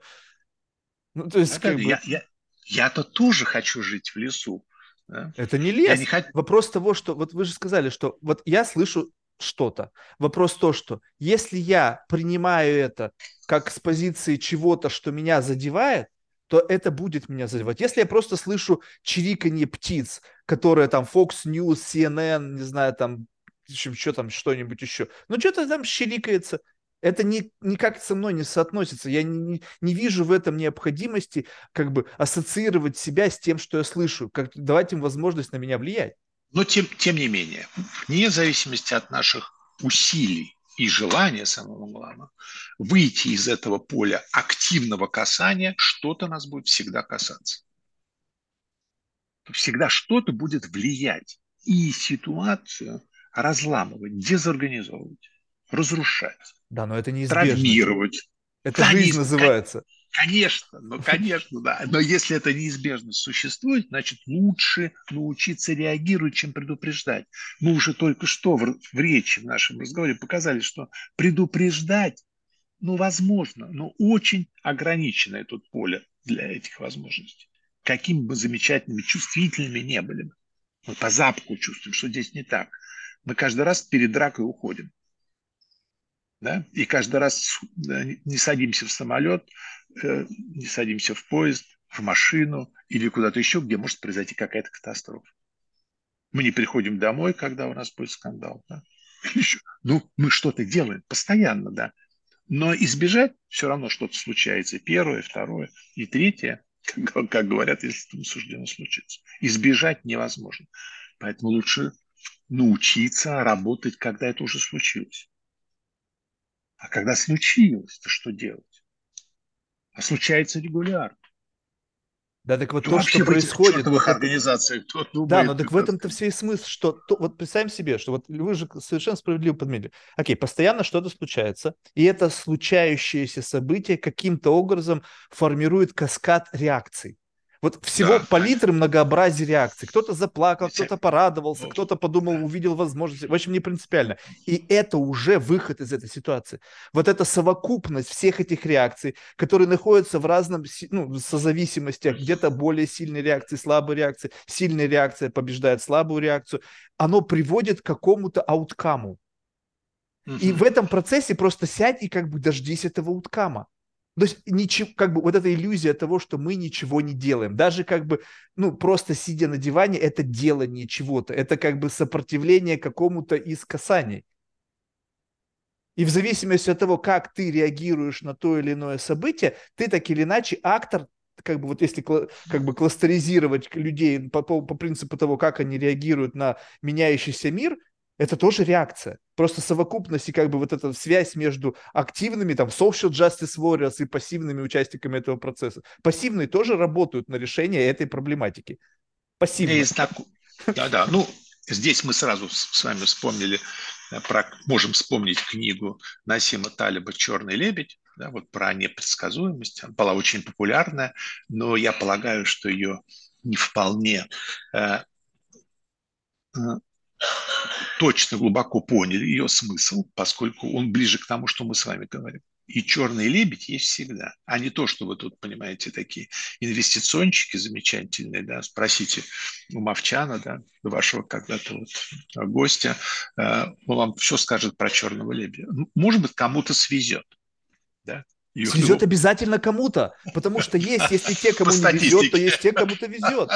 Ну, то есть, Это, как я, бы... я, я-то тоже хочу жить в лесу. Да? Это не лес. не хочу... Вопрос того, что вот вы же сказали, что вот я слышу что-то. Вопрос то, что если я принимаю это как с позиции чего-то, что меня задевает, то это будет меня задевать. Если я просто слышу чириканье птиц, которые там Fox News, CNN, не знаю, там что там, что-нибудь еще. Ну, что-то там щеликается. Это ни, никак со мной не соотносится. Я не, не вижу в этом необходимости как бы ассоциировать себя с тем, что я слышу, как давать им возможность на меня влиять. Но тем, тем не менее, вне зависимости от наших усилий и желание, самого главного, выйти из этого поля активного касания, что-то нас будет всегда касаться. Всегда что-то будет влиять и ситуацию разламывать, дезорганизовывать, разрушать. Да, но это неизбежно. Травмировать. Это Конечно, жизнь называется. Конечно, ну, конечно, да. Но если эта неизбежность существует, значит, лучше научиться реагировать, чем предупреждать. Мы уже только что в, в речи в нашем разговоре показали, что предупреждать, ну, возможно, но очень ограниченное тут поле для этих возможностей. Какими бы замечательными, чувствительными не были бы. Мы по запаху чувствуем, что здесь не так. Мы каждый раз перед дракой уходим. Да? И каждый раз не садимся в самолет, Э, не садимся в поезд, в машину или куда-то еще, где может произойти какая-то катастрофа. Мы не приходим домой, когда у нас будет скандал. Да? Еще. Ну, мы что-то делаем постоянно, да. Но избежать все равно что-то случается. Первое, второе и третье, как, говорят, если это суждено случиться. Избежать невозможно. Поэтому лучше научиться работать, когда это уже случилось. А когда случилось, то что делать? а случается регулярно. Да, так вот то, то что происходит... В организациях, кто думает, Да, но так в этом-то все и смысл, что... То, вот представим себе, что вот вы же совершенно справедливо подметили. Окей, постоянно что-то случается, и это случающееся событие каким-то образом формирует каскад реакций. Вот всего да, палитры многообразия реакций. Кто-то заплакал, кто-то порадовался, кто-то подумал, увидел возможность. В общем, не принципиально. И это уже выход из этой ситуации. Вот эта совокупность всех этих реакций, которые находятся в разном, ну, созависимостях, где-то более сильные реакции, слабые реакции, сильная реакция побеждает слабую реакцию, оно приводит к какому-то ауткаму. И в этом процессе просто сядь и как бы дождись этого ауткама. То есть ничего, как бы вот эта иллюзия того, что мы ничего не делаем, даже как бы, ну, просто сидя на диване, это делание чего-то, это как бы сопротивление какому-то из касаний. И в зависимости от того, как ты реагируешь на то или иное событие, ты так или иначе актор, как бы вот если как бы кластеризировать людей по, по, по принципу того, как они реагируют на меняющийся мир – это тоже реакция. Просто совокупность и как бы вот эта связь между активными, там, social justice warriors и пассивными участниками этого процесса. Пассивные тоже работают на решение этой проблематики. Пассивные. Так... Да, да. Ну, здесь мы сразу с вами вспомнили, э, про, можем вспомнить книгу Насима Талиба «Черный лебедь», да, вот про непредсказуемость. Она была очень популярная, но я полагаю, что ее не вполне э, э точно глубоко поняли ее смысл, поскольку он ближе к тому, что мы с вами говорим. И черный лебедь есть всегда, а не то, что вы тут, понимаете, такие инвестиционщики замечательные, да, спросите у Мовчана, да, вашего когда-то вот гостя, э, он вам все скажет про черного лебедя. Может быть, кому-то свезет, да, Свезет обязательно кому-то, потому что есть, если те, кому не везет, то есть те, кому-то везет.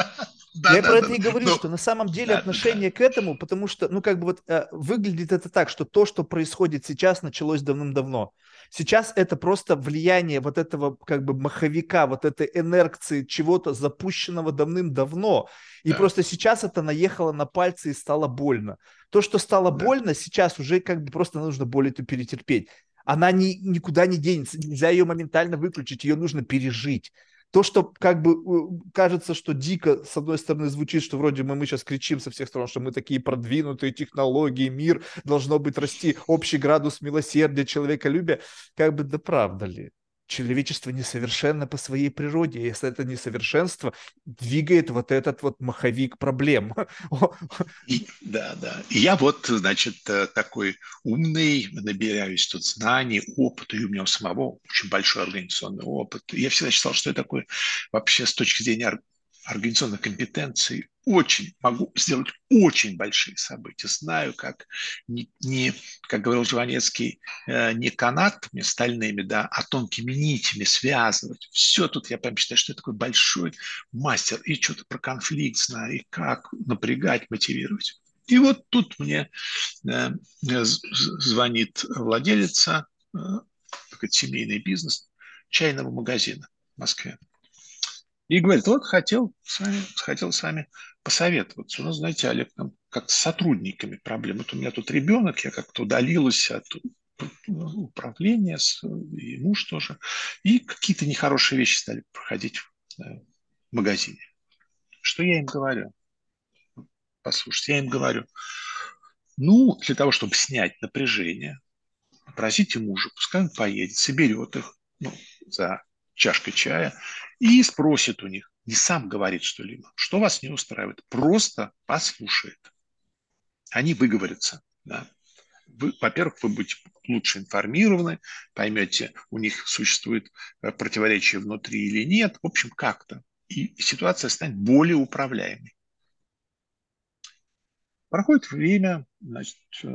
Я про это и говорю, ну, что на самом деле отношение к этому, потому что, ну, как бы вот э, выглядит это так, что то, что происходит сейчас, началось давным-давно. Сейчас это просто влияние вот этого как бы маховика, вот этой энерции чего-то запущенного давным-давно. И да. просто сейчас это наехало на пальцы и стало больно. То, что стало да. больно, сейчас уже как бы просто нужно боль эту перетерпеть она ни, никуда не денется, нельзя ее моментально выключить, ее нужно пережить. То, что как бы кажется, что дико, с одной стороны, звучит, что вроде мы, мы сейчас кричим со всех сторон, что мы такие продвинутые технологии, мир, должно быть расти общий градус милосердия, человеколюбия. Как бы да правда ли? Человечество несовершенно по своей природе. Если это несовершенство двигает вот этот вот маховик проблем. И, да, да. И я вот, значит, э, такой умный, набираюсь тут знаний, опыта, и у меня у самого очень большой организационный опыт. Я всегда считал, что я такой вообще с точки зрения организационной компетенции очень, могу сделать очень большие события. Знаю, как не, не как говорил Жванецкий, э, не канатами стальными, да, а тонкими нитями связывать. Все тут я прям считаю, что я такой большой мастер. И что-то про конфликт знаю, и как напрягать, мотивировать. И вот тут мне э, звонит владелица, э, такой семейный бизнес, чайного магазина в Москве. И говорит, вот хотел с вами, хотел с вами посоветоваться. Ну, знаете, Олег, нам как с сотрудниками проблемы. Вот у меня тут ребенок, я как-то удалилась от управление, и муж тоже. И какие-то нехорошие вещи стали проходить в магазине. Что я им говорю? Послушайте, я им говорю, ну, для того, чтобы снять напряжение, попросите мужа, пускай он поедет, соберет их ну, за чашкой чая и спросит у них, не сам говорит что-либо, что вас не устраивает, просто послушает. Они выговорятся. Да. Вы, во-первых, вы будете лучше информированы, поймете, у них существует э, противоречие внутри или нет. В общем, как-то. И ситуация станет более управляемой. Проходит время, значит, э,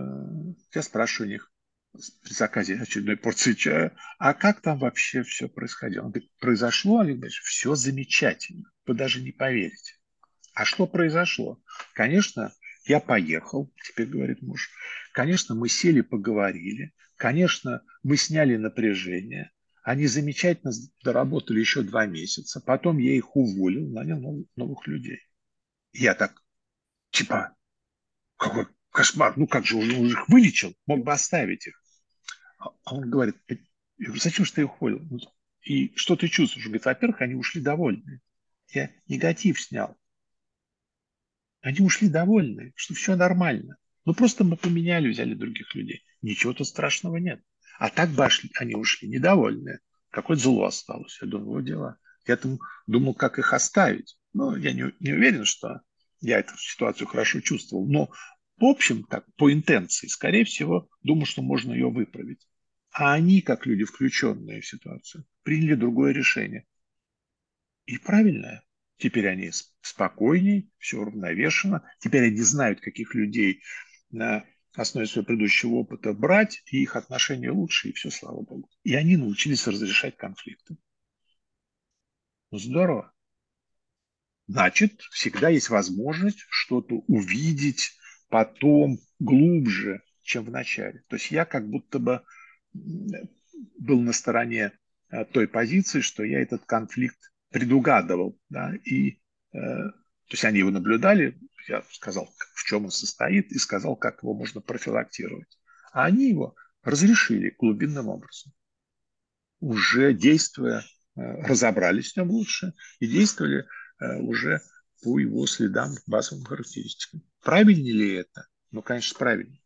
я спрашиваю них при заказе очередной порции чая, а как там вообще все происходило? Он говорит, произошло, Олег Борисович, все замечательно, вы даже не поверите. А что произошло? Конечно, я поехал, теперь говорит муж. Конечно, мы сели, поговорили. Конечно, мы сняли напряжение. Они замечательно доработали еще два месяца. Потом я их уволил, нанял новых людей. Я так, типа, какой кошмар, ну как же, он их вылечил, мог бы оставить их. А он говорит, я говорю, зачем же ты? «Ну, и что ты чувствуешь? Говорит, во-первых, они ушли довольны. Я негатив снял. Они ушли довольны, что все нормально. Ну просто мы поменяли, взяли других людей. Ничего тут страшного нет. А так бы они ушли недовольные. Какое-то зло осталось. Я думаю, вот дела. Я там думал, как их оставить. Но я не, не уверен, что я эту ситуацию хорошо чувствовал, но в общем, так, по интенции, скорее всего, думаю, что можно ее выправить. А они, как люди, включенные в ситуацию, приняли другое решение. И правильное. Теперь они спокойнее, все уравновешено. Теперь они знают, каких людей на основе своего предыдущего опыта брать, и их отношения лучше, и все, слава богу. И они научились разрешать конфликты. Ну, здорово значит, всегда есть возможность что-то увидеть потом глубже, чем в начале. То есть я как будто бы был на стороне э, той позиции, что я этот конфликт предугадывал, да, и э, то есть они его наблюдали, я сказал, в чем он состоит, и сказал, как его можно профилактировать. А они его разрешили глубинным образом. Уже действуя, э, разобрались в нем лучше и действовали Э, уже по его следам, базовым характеристикам. Правильнее ли это? Ну, конечно, правильнее.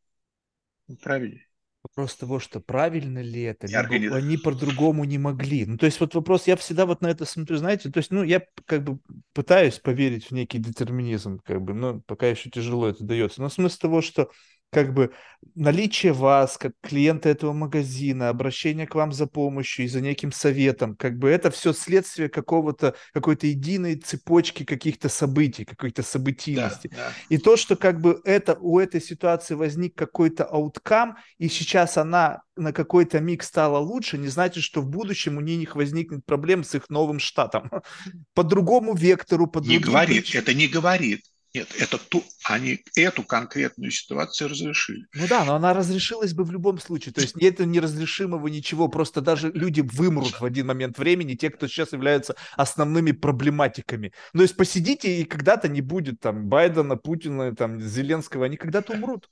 Ну, правильнее. Вопрос того, что правильно ли это, либо они по-другому не могли. Ну, то есть вот вопрос, я всегда вот на это смотрю, знаете, то есть, ну, я как бы пытаюсь поверить в некий детерминизм, как бы, но пока еще тяжело это дается. Но смысл того, что как бы наличие вас как клиента этого магазина, обращение к вам за помощью и за неким советом, как бы это все следствие какого-то, какой-то единой цепочки каких-то событий, какой-то событийности. Да, да. И то, что как бы это, у этой ситуации возник какой-то ауткам, и сейчас она на какой-то миг стала лучше, не значит, что в будущем у них возникнет проблем с их новым штатом. По другому вектору, по Не говорит, причинам. это не говорит. Нет, это ту, они эту конкретную ситуацию разрешили. Ну да, но она разрешилась бы в любом случае. То есть нет неразрешимого ничего. Просто даже люди вымрут в один момент времени, те, кто сейчас являются основными проблематиками. Ну, то есть посидите, и когда-то не будет там Байдена, Путина, там, Зеленского, они когда-то умрут.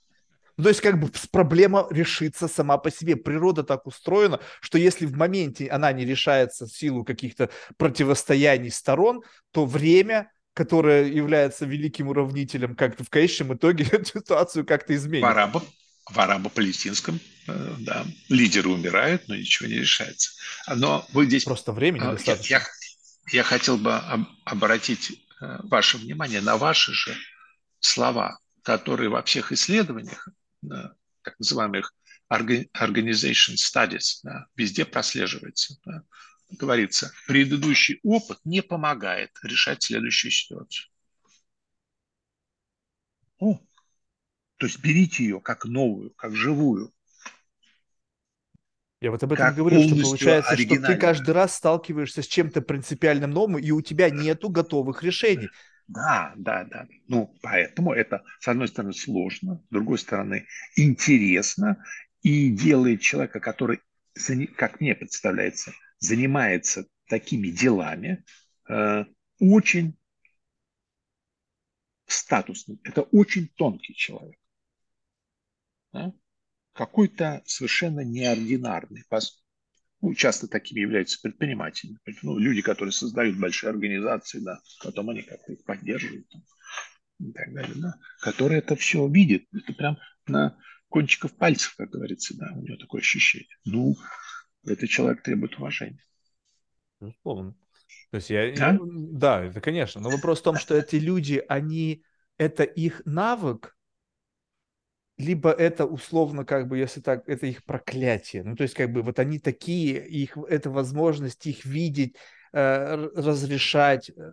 Ну, то есть как бы проблема решится сама по себе. Природа так устроена, что если в моменте она не решается в силу каких-то противостояний сторон, то время которая является великим уравнителем, как-то в конечном итоге эту ситуацию как-то изменит. В, арабо, в арабо-палестинском, э, да, лидеры умирают, но ничего не решается. Но вы здесь... Просто времени э, достаточно. Я, я хотел бы обратить э, ваше внимание на ваши же слова, которые во всех исследованиях, так называемых organization studies, да, везде прослеживается. Да говорится, предыдущий опыт не помогает решать следующую ситуацию. О, то есть берите ее как новую, как живую. Я вот об этом говорю, что получается, что ты каждый раз сталкиваешься с чем-то принципиальным новым, и у тебя нету готовых решений. Да, да, да. Ну, поэтому это, с одной стороны, сложно, с другой стороны, интересно, и делает человека, который, как мне представляется, занимается такими делами, э, очень статусным. Это очень тонкий человек. Да? какой-то совершенно неординарный. Ну, часто такими являются предприниматели. Ну, люди, которые создают большие организации, да, потом они как-то их поддерживают там, и так далее, да, которые это все видят. Это прям на кончиков пальцев, как говорится, да, у него такое ощущение. Ну, этот человек требует уважения. Безусловно. То есть я, да? да, это конечно. Но вопрос в том, что эти люди, они, это их навык, либо это условно как бы, если так, это их проклятие. Ну, то есть как бы вот они такие, их, это возможность их видеть, э, разрешать, э,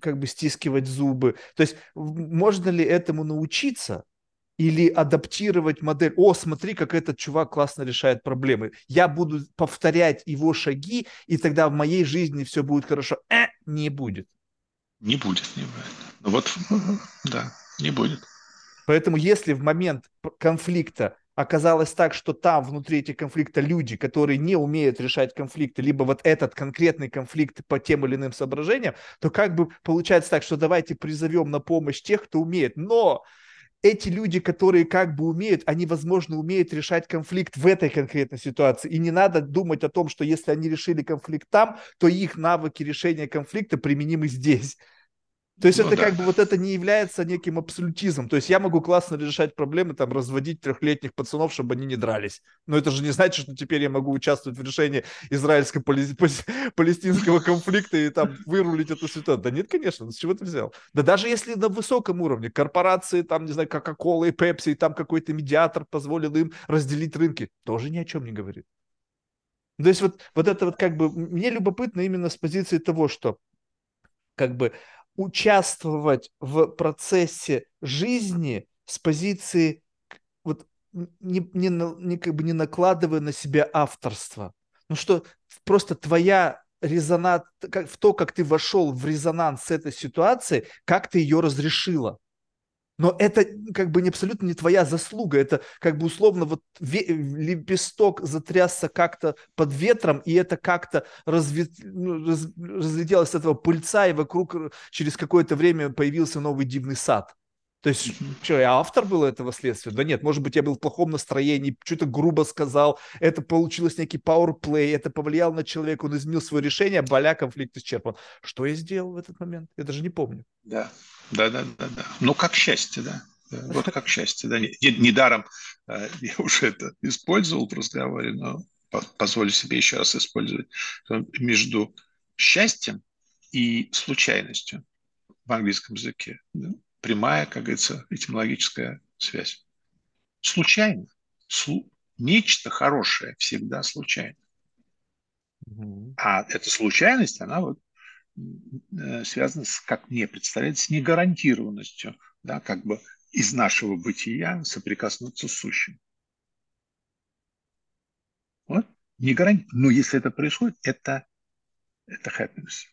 как бы стискивать зубы. То есть можно ли этому научиться? Или адаптировать модель. О, смотри, как этот чувак классно решает проблемы. Я буду повторять его шаги, и тогда в моей жизни все будет хорошо. Э, не будет. Не будет, не будет. Ну вот, да, не будет. Поэтому если в момент конфликта оказалось так, что там внутри этих конфликта люди, которые не умеют решать конфликты, либо вот этот конкретный конфликт по тем или иным соображениям, то как бы получается так, что давайте призовем на помощь тех, кто умеет. Но эти люди, которые как бы умеют, они, возможно, умеют решать конфликт в этой конкретной ситуации. И не надо думать о том, что если они решили конфликт там, то их навыки решения конфликта применимы здесь. То есть ну, это да. как бы вот это не является неким абсолютизмом. То есть я могу классно решать проблемы, там, разводить трехлетних пацанов, чтобы они не дрались. Но это же не значит, что теперь я могу участвовать в решении израильско-палестинского конфликта и там вырулить эту ситуацию. Да нет, конечно, с чего ты взял? Да даже если на высоком уровне корпорации, там, не знаю, Coca-Cola и Pepsi, и там какой-то медиатор позволил им разделить рынки, тоже ни о чем не говорит. То есть вот, вот это вот как бы, мне любопытно именно с позиции того, что как бы участвовать в процессе жизни с позиции вот не, не, не, как бы не накладывая на себя авторство. Ну что просто твоя резонанс, как, в то, как ты вошел в резонанс с этой ситуацией, как ты ее разрешила. Но это как бы не абсолютно не твоя заслуга, это как бы условно вот лепесток затрясся как-то под ветром, и это как-то разве... ну, раз... разлетелось с этого пыльца, и вокруг через какое-то время появился новый дивный сад. То есть, что, я автор был этого следствия? Да нет, может быть, я был в плохом настроении, что-то грубо сказал, это получилось некий powerplay, это повлияло на человека, он изменил свое решение, боля, конфликт исчерпан. Что я сделал в этот момент? Я даже не помню. Да, да, да, да, да. Ну, как счастье, да. Вот как счастье, да. Недаром э, я уже это использовал в разговоре, но позволю себе еще раз использовать. Между счастьем и случайностью в английском языке прямая, как говорится, этимологическая связь. Случайно. Слу... Нечто хорошее всегда случайно. А эта случайность, она вот э, связана с, как мне представляется, с негарантированностью, да, как бы из нашего бытия соприкоснуться с сущим. Вот. Не гаранти... Но если это происходит, это, это happiness.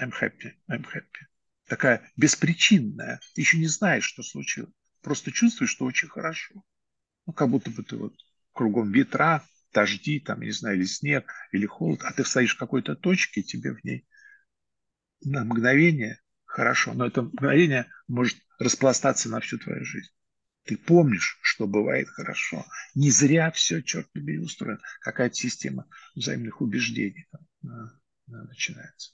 I'm happy, I'm happy такая беспричинная. Ты еще не знаешь, что случилось. Просто чувствуешь, что очень хорошо. Ну, как будто бы ты вот кругом ветра, дожди, там, не знаю, или снег, или холод, а ты стоишь в какой-то точке, и тебе в ней на мгновение хорошо. Но это мгновение может распластаться на всю твою жизнь. Ты помнишь, что бывает хорошо. Не зря все, черт побери, устроено. Какая-то система взаимных убеждений там, начинается.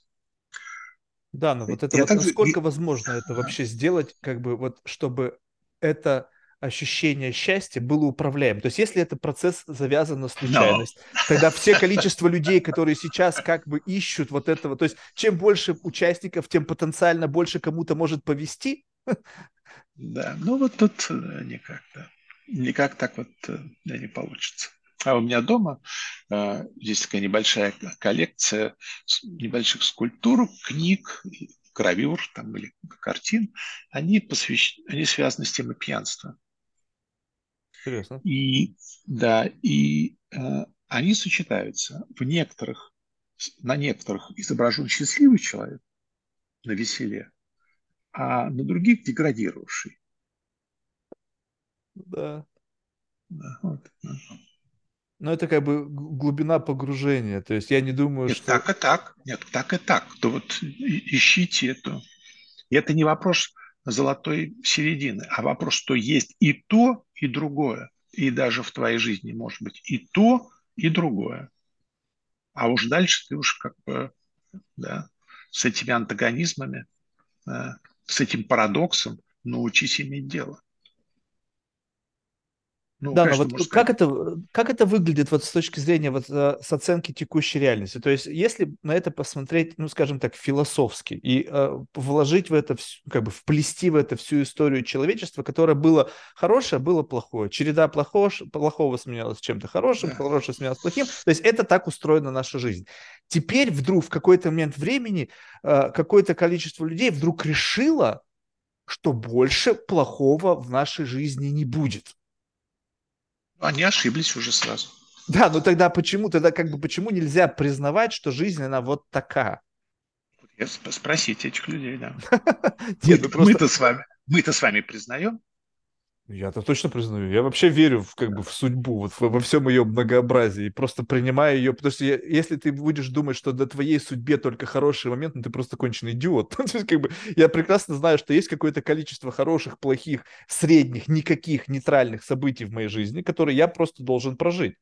Да, но вот это вот также... насколько возможно это вообще сделать, как бы вот, чтобы это ощущение счастья было управляем. То есть если это процесс завязан на случайность, no. тогда все количество людей, которые сейчас как бы ищут вот этого, то есть чем больше участников, тем потенциально больше кому-то может повести. Да, ну вот тут э, никак, да. Никак так вот да, э, не получится. А у меня дома э, есть такая небольшая коллекция небольших скульптур, книг, гравюр там, или картин. Они, посвящ... они связаны с темой пьянства. Интересно. И, да, и э, они сочетаются. В некоторых, на некоторых изображен счастливый человек на веселе, а на других деградировавший. Да. да вот. Но это как бы глубина погружения. То есть я не думаю, Нет, что... так и так. Нет, так и так. То вот ищите это. И это не вопрос золотой середины, а вопрос, что есть и то, и другое. и даже в твоей жизни может быть и то, и другое. А уж дальше ты уж как бы да, с этими антагонизмами, да, с этим парадоксом научись иметь дело. Ну, да, конечно, но вот как это, как это выглядит вот с точки зрения вот э, с оценки текущей реальности? То есть, если на это посмотреть, ну, скажем так, философски и э, вложить в это, как бы вплести в это всю историю человечества, которое было хорошее, было плохое, череда плохого, плохого сменялась чем-то хорошим, да. хорошее сменялось плохим. То есть, это так устроена наша жизнь. Теперь вдруг в какой-то момент времени э, какое-то количество людей вдруг решило, что больше плохого в нашей жизни не будет. Они ошиблись уже сразу. Да, но тогда почему, тогда как бы почему нельзя признавать, что жизнь, она вот такая? Спросите этих людей, да. Ну мы-то с вами, мы-то с вами признаем, я-то точно признаю. Я вообще верю в, как бы, в судьбу, вот, во всем ее многообразии. Просто принимаю ее, потому что я, если ты будешь думать, что до твоей судьбе только хороший момент, ну ты просто конченый идиот. То есть, как бы, я прекрасно знаю, что есть какое-то количество хороших, плохих, средних, никаких нейтральных событий в моей жизни, которые я просто должен прожить.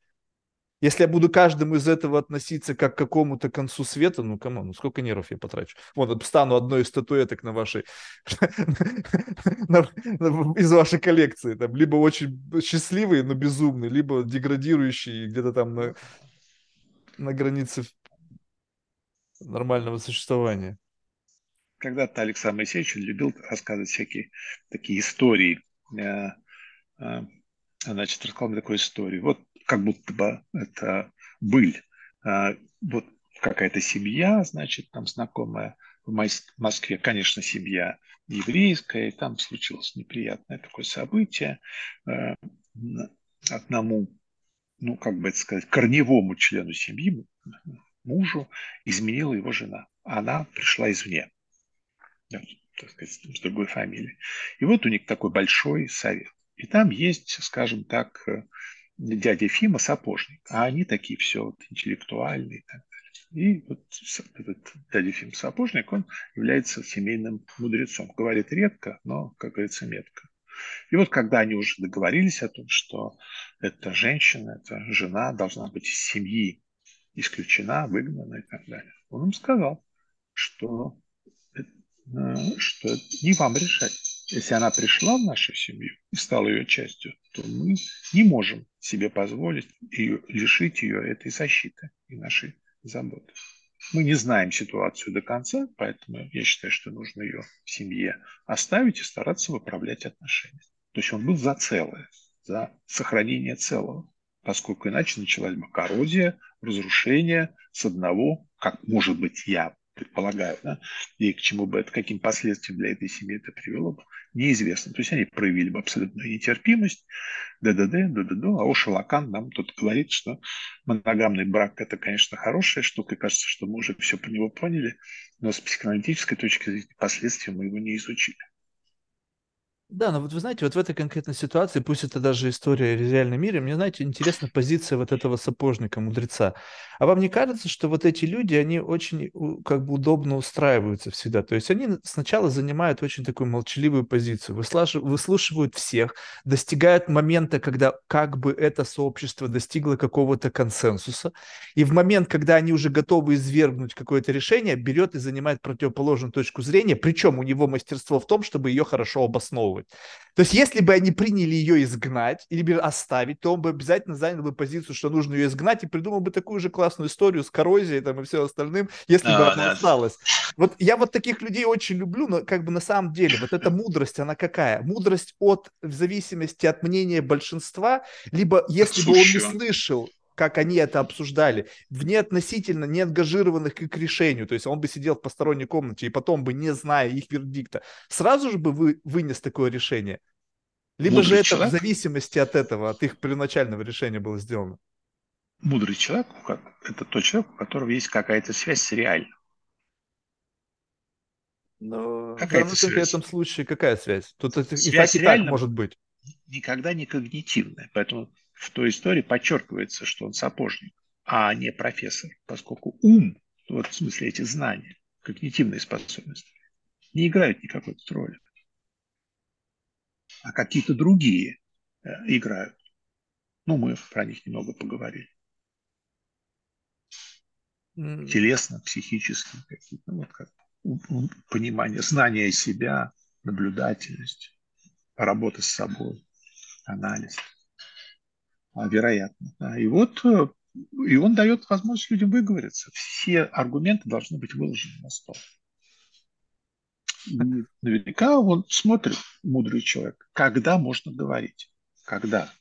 Если я буду каждому из этого относиться как к какому-то концу света, ну, кому, ну, сколько нервов я потрачу? Вот, стану одной из статуэток на вашей, из вашей коллекции. Там, либо очень счастливый, но безумный, либо деградирующий где-то там на, на границе нормального существования. Когда-то Александр Моисеевич любил рассказывать всякие такие истории. Э, э, значит, рассказал мне такую историю. Вот как будто бы это быль. А, вот какая-то семья, значит, там знакомая в Москве, конечно, семья еврейская, и там случилось неприятное такое событие. А, одному, ну, как бы это сказать, корневому члену семьи, мужу, изменила его жена. Она пришла извне, так сказать, с другой фамилией. И вот у них такой большой совет. И там есть, скажем так, дядя Фима сапожник, а они такие все вот, интеллектуальные и так далее. И вот этот дядя Фим сапожник, он является семейным мудрецом. Говорит редко, но, как говорится, метко. И вот когда они уже договорились о том, что эта женщина, эта жена должна быть из семьи исключена, выгнана и так далее, он им сказал, что, э, что не вам решать. Если она пришла в нашу семью и стала ее частью, то мы не можем себе позволить ее, лишить ее этой защиты и нашей заботы. Мы не знаем ситуацию до конца, поэтому я считаю, что нужно ее в семье оставить и стараться выправлять отношения. То есть он был за целое, за сохранение целого, поскольку иначе началась бы коррозия, разрушение с одного, как может быть я предполагаю, да, и к чему бы это, каким последствиям для этой семьи это привело бы, неизвестно. То есть они проявили бы абсолютную нетерпимость, ДДД, ДДД, а Оша Лакан нам тут говорит, что моногамный брак – это, конечно, хорошая штука, и кажется, что мы уже все про него поняли, но с психоаналитической точки зрения последствия мы его не изучили. Да, но вот вы знаете, вот в этой конкретной ситуации, пусть это даже история в реальном мире, мне, знаете, интересна позиция вот этого сапожника, мудреца. А вам не кажется, что вот эти люди, они очень как бы удобно устраиваются всегда? То есть они сначала занимают очень такую молчаливую позицию, выслушивают всех, достигают момента, когда как бы это сообщество достигло какого-то консенсуса, и в момент, когда они уже готовы извергнуть какое-то решение, берет и занимает противоположную точку зрения, причем у него мастерство в том, чтобы ее хорошо обосновывать То есть, если бы они приняли ее изгнать или оставить, то он бы обязательно занял бы позицию, что нужно ее изгнать, и придумал бы такую же классную историю с коррозией там, и все остальным, если а, бы она да. осталась. Вот я вот таких людей очень люблю, но как бы на самом деле вот эта мудрость, она какая? Мудрость от, в зависимости от мнения большинства, либо если бы он не слышал как они это обсуждали, вне относительно не ангажированных к их решению, то есть он бы сидел в посторонней комнате и потом бы, не зная их вердикта, сразу же бы вы, вынес такое решение. Либо Мудрый же это человек, в зависимости от этого, от их первоначального решения было сделано. Мудрый человек – это тот человек, у которого есть какая-то связь с реальным. Но какая в данном конкретном случае какая связь? Тут связь и так, и так может быть. Никогда не когнитивная. Поэтому в той истории подчеркивается, что он сапожник, а не профессор, поскольку ум, вот в смысле эти знания, когнитивные способности, не играют никакой роли, а какие-то другие э, играют. Ну, мы про них немного поговорили. Телесно, психически, какие-то, ну, вот как понимание, знание себя, наблюдательность, работа с собой, анализ. А, вероятно. Да. И вот э, и он дает возможность людям выговориться. Все аргументы должны быть выложены на стол. И наверняка он смотрит, мудрый человек, когда можно говорить. Когда.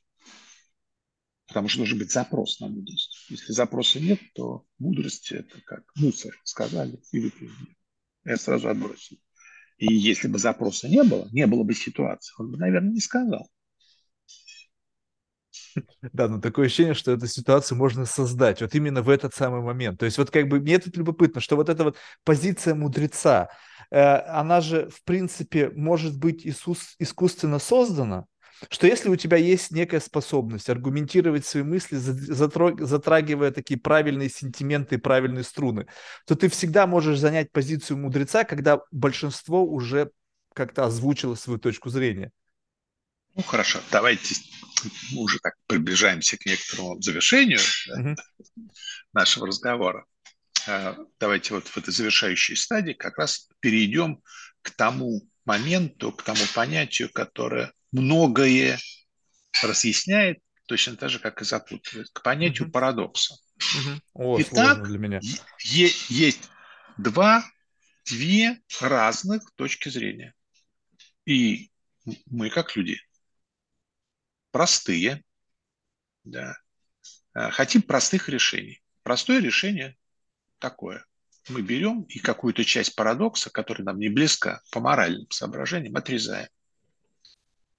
Потому что должен быть запрос на мудрость. Если запроса нет, то мудрость это как мусор, сказали и выплюнули. Я сразу отбросил. И если бы запроса не было, не было бы ситуации, он бы, наверное, не сказал. Да, но такое ощущение, что эту ситуацию можно создать вот именно в этот самый момент. То есть вот как бы мне тут любопытно, что вот эта вот позиция мудреца, э, она же в принципе может быть искусственно создана, что если у тебя есть некая способность аргументировать свои мысли, затрагивая такие правильные сентименты и правильные струны, то ты всегда можешь занять позицию мудреца, когда большинство уже как-то озвучило свою точку зрения. Ну хорошо, давайте мы уже так приближаемся к некоторому завершению mm-hmm. нашего разговора. А, давайте вот в этой завершающей стадии как раз перейдем к тому моменту, к тому понятию, которое многое разъясняет, точно так же, как и запутывает, к понятию mm-hmm. парадокса. Mm-hmm. О, Итак, для меня. Е- есть два, две разных точки зрения. И мы, как люди, простые, да, а, хотим простых решений. Простое решение такое. Мы берем и какую-то часть парадокса, которая нам не близка по моральным соображениям, отрезаем.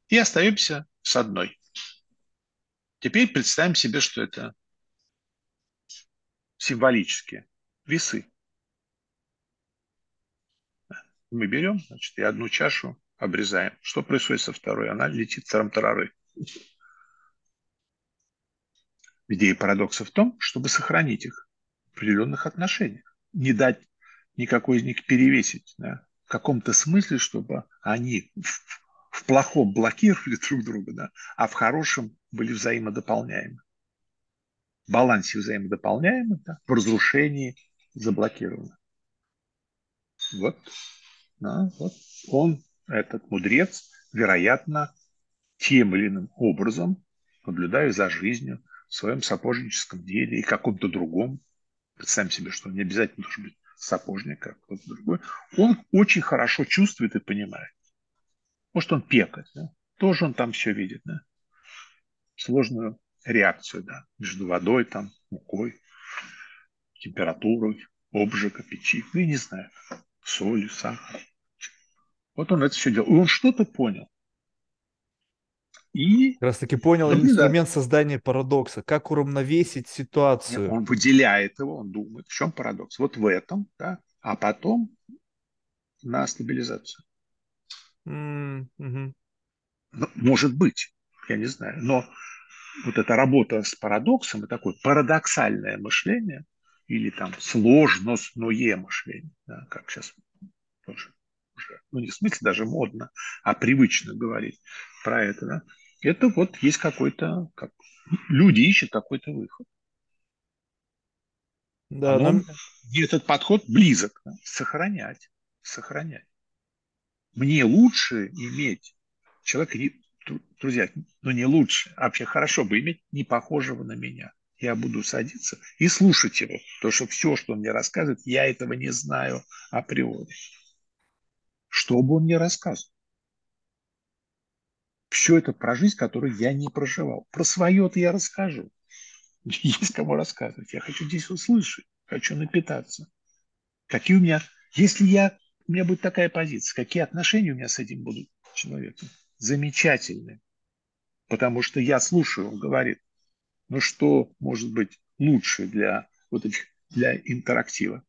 И остаемся с одной. Теперь представим себе, что это символические весы. Мы берем, значит, и одну чашу обрезаем. Что происходит со второй? Она летит тарам-тарары. Идея парадокса в том, чтобы сохранить их в определенных отношениях, не дать никакой из них перевесить, да, в каком-то смысле, чтобы они в, в плохом блокировали друг друга, да, а в хорошем были взаимодополняемы. В балансе взаимодополняемы, да, в разрушении заблокированы. Вот, да, вот он, этот мудрец, вероятно, тем или иным образом, наблюдая за жизнью в своем сапожническом деле и каком-то другом, представим себе, что не обязательно должен быть сапожник, а кто-то другой, он очень хорошо чувствует и понимает. Может, он пекарь, да? тоже он там все видит, да? сложную реакцию да? между водой, там, мукой, температурой, обжига, печи, ну, я не знаю, солью, сахаром. Вот он это все делал. И он что-то понял. И как раз таки понял ну, инструмент да. создания парадокса, как уравновесить ситуацию. Нет, он выделяет его, он думает, в чем парадокс. Вот в этом, да, а потом на стабилизацию. Mm-hmm. Ну, может быть, я не знаю, но вот эта работа с парадоксом и такое парадоксальное мышление или там сложностное мышление, да, как сейчас тоже уже, ну не в смысле даже модно, а привычно говорить про это, да, это вот есть какой-то, как, люди ищут какой-то выход. Да, но... Этот подход близок. Да? Сохранять. Сохранять. Мне лучше иметь человека, друзья, ну не лучше, а вообще хорошо бы иметь не похожего на меня. Я буду садиться и слушать его, потому что все, что он мне рассказывает, я этого не знаю априори. Что бы он мне рассказывал? Все это про жизнь, которую я не проживал. Про свое-то я расскажу. Есть кому рассказывать. Я хочу здесь услышать, хочу напитаться. Какие у меня, если я, у меня будет такая позиция, какие отношения у меня с этим будут человеком? Замечательные. Потому что я слушаю, он говорит, ну что может быть лучше для вот этих, для интерактива?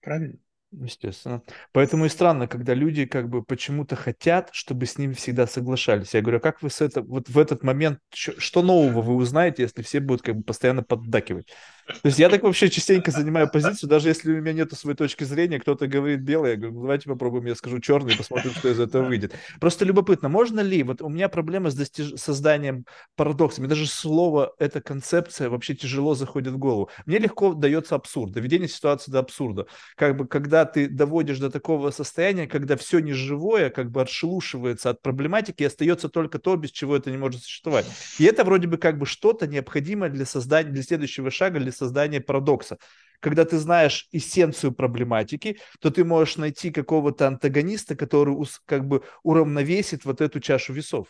Правильно? Естественно. Поэтому и странно, когда люди как бы почему-то хотят, чтобы с ними всегда соглашались. Я говорю, а как вы с это, вот в этот момент, что нового вы узнаете, если все будут как бы постоянно поддакивать? То есть я так вообще частенько занимаю позицию, даже если у меня нет своей точки зрения, кто-то говорит белый, я говорю, ну, давайте попробуем, я скажу черный, посмотрим, что из этого выйдет. Просто любопытно, можно ли, вот у меня проблема с достиж... созданием парадокса, мне даже слово, эта концепция вообще тяжело заходит в голову. Мне легко дается абсурд, доведение ситуации до абсурда. Как бы, когда ты доводишь до такого состояния, когда все неживое как бы отшелушивается от проблематики, и остается только то, без чего это не может существовать. И это вроде бы как бы что-то необходимое для создания, для следующего шага, для создания парадокса. Когда ты знаешь эссенцию проблематики, то ты можешь найти какого-то антагониста, который как бы уравновесит вот эту чашу весов.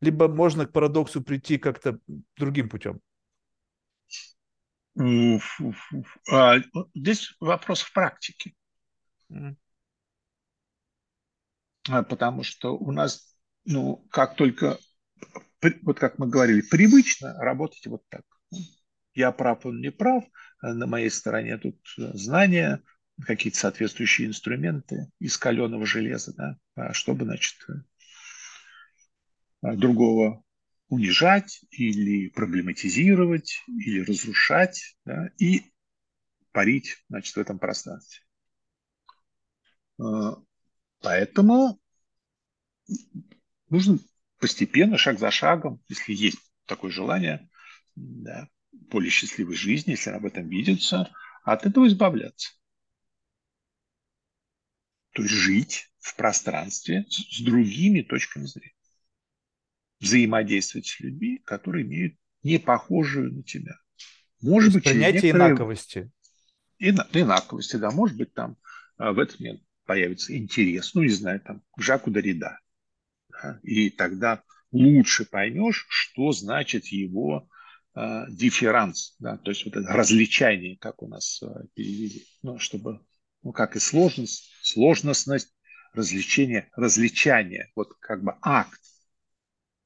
Либо можно к парадоксу прийти как-то другим путем. А, здесь вопрос в практике. А, потому что у нас, ну, как только, вот как мы говорили, привычно работать вот так я прав, он не прав, э, на моей стороне тут э, знания, какие-то соответствующие инструменты из каленого железа, да, а чтобы, значит, э, другого унижать или проблематизировать, или разрушать, да, и парить, значит, в этом пространстве. Поэтому нужно постепенно, шаг за шагом, если есть такое желание, да, более счастливой жизни, если об этом видится, от этого избавляться. То есть жить в пространстве с другими точками зрения. Взаимодействовать с людьми, которые имеют не похожую на тебя. Может быть, принятие некоторые... инаковости. Ина... Инаковости, да. Может быть, там а, в этот момент появится интерес, ну, не знаю, там, к Жаку Дорида. Да? И тогда лучше поймешь, что значит его дифферанс, да, то есть вот это различание, как у нас э, перевели, ну, чтобы, ну, как и сложность, сложностность, развлечение, различание, вот как бы акт,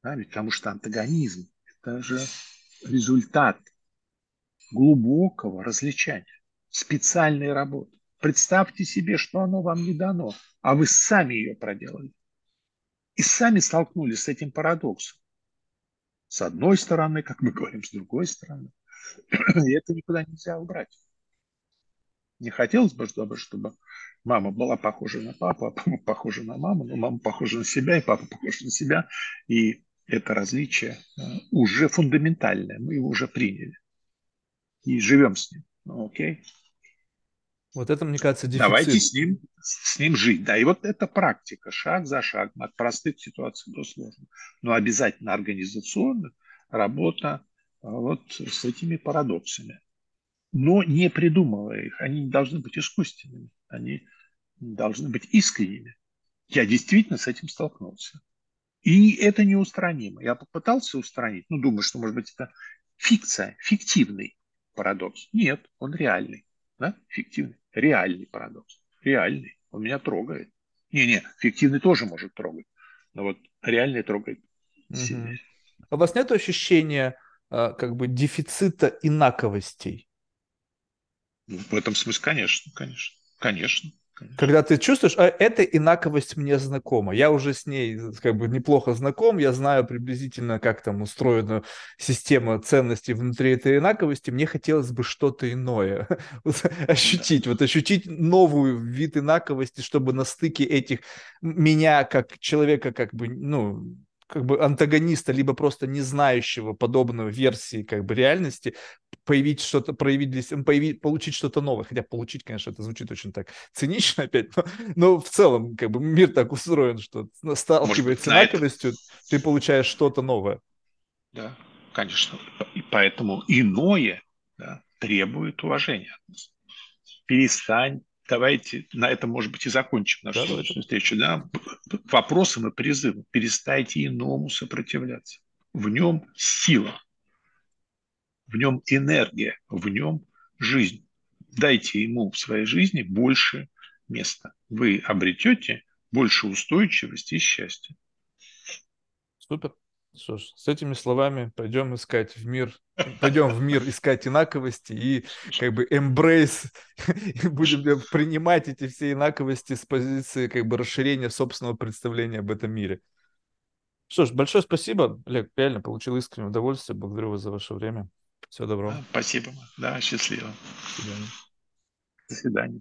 да, ведь потому что антагонизм – это же результат глубокого различания, специальной работы. Представьте себе, что оно вам не дано, а вы сами ее проделали. И сами столкнулись с этим парадоксом с одной стороны, как мы говорим, с другой стороны. И это никуда нельзя убрать. Не хотелось бы, чтобы, чтобы мама была похожа на папу, а папа похожа на маму, но мама похожа на себя, и папа похож на себя. И это различие э, уже фундаментальное, мы его уже приняли. И живем с ним. Ну, окей. Вот это, мне кажется, дефицит. Давайте с ним, с ним жить. Да, и вот это практика, шаг за шагом, от простых ситуаций до сложных. Но обязательно организационная работа а, вот с этими парадоксами. Но не придумывая их. Они не должны быть искусственными. Они должны быть искренними. Я действительно с этим столкнулся. И это неустранимо. Я попытался устранить, ну, думаю, что, может быть, это фикция, фиктивный парадокс. Нет, он реальный. Да? Фиктивный. Реальный парадокс. Реальный. Он меня трогает. Не-не, фиктивный тоже может трогать. Но вот реальный трогает сильнее. Угу. А у вас нет ощущения а, как бы дефицита инаковостей? Ну, в этом смысле, конечно, конечно. Конечно. Когда ты чувствуешь, а эта инаковость мне знакома, я уже с ней как бы неплохо знаком, я знаю приблизительно, как там устроена система ценностей внутри этой инаковости, мне хотелось бы что-то иное ощутить, вот ощутить новую вид инаковости, чтобы на стыке этих меня как человека как бы, ну, как бы антагониста, либо просто не знающего подобной версии как бы реальности, появить что-то, проявить себя, появить, получить что-то новое. Хотя получить, конечно, это звучит очень так цинично опять, но, но в целом как бы мир так устроен, что сталкиваясь с инаковостью, ты получаешь что-то новое. Да, конечно. И поэтому иное да, требует уважения. Перестань давайте на этом, может быть, и закончим нашу да, встречу. Да? Вопросом и призывом. Перестайте иному сопротивляться. В нем сила, в нем энергия, в нем жизнь. Дайте ему в своей жизни больше места. Вы обретете больше устойчивости и счастья. Супер. Что ж, с этими словами пойдем искать в мир, пойдем в мир искать инаковости и как бы embrace, будем принимать эти все инаковости с позиции как бы расширения собственного представления об этом мире. Что ж, большое спасибо, Олег, реально получил искреннее удовольствие, благодарю вас за ваше время. Всего доброго. Спасибо. Да, счастливо. До свидания. До свидания.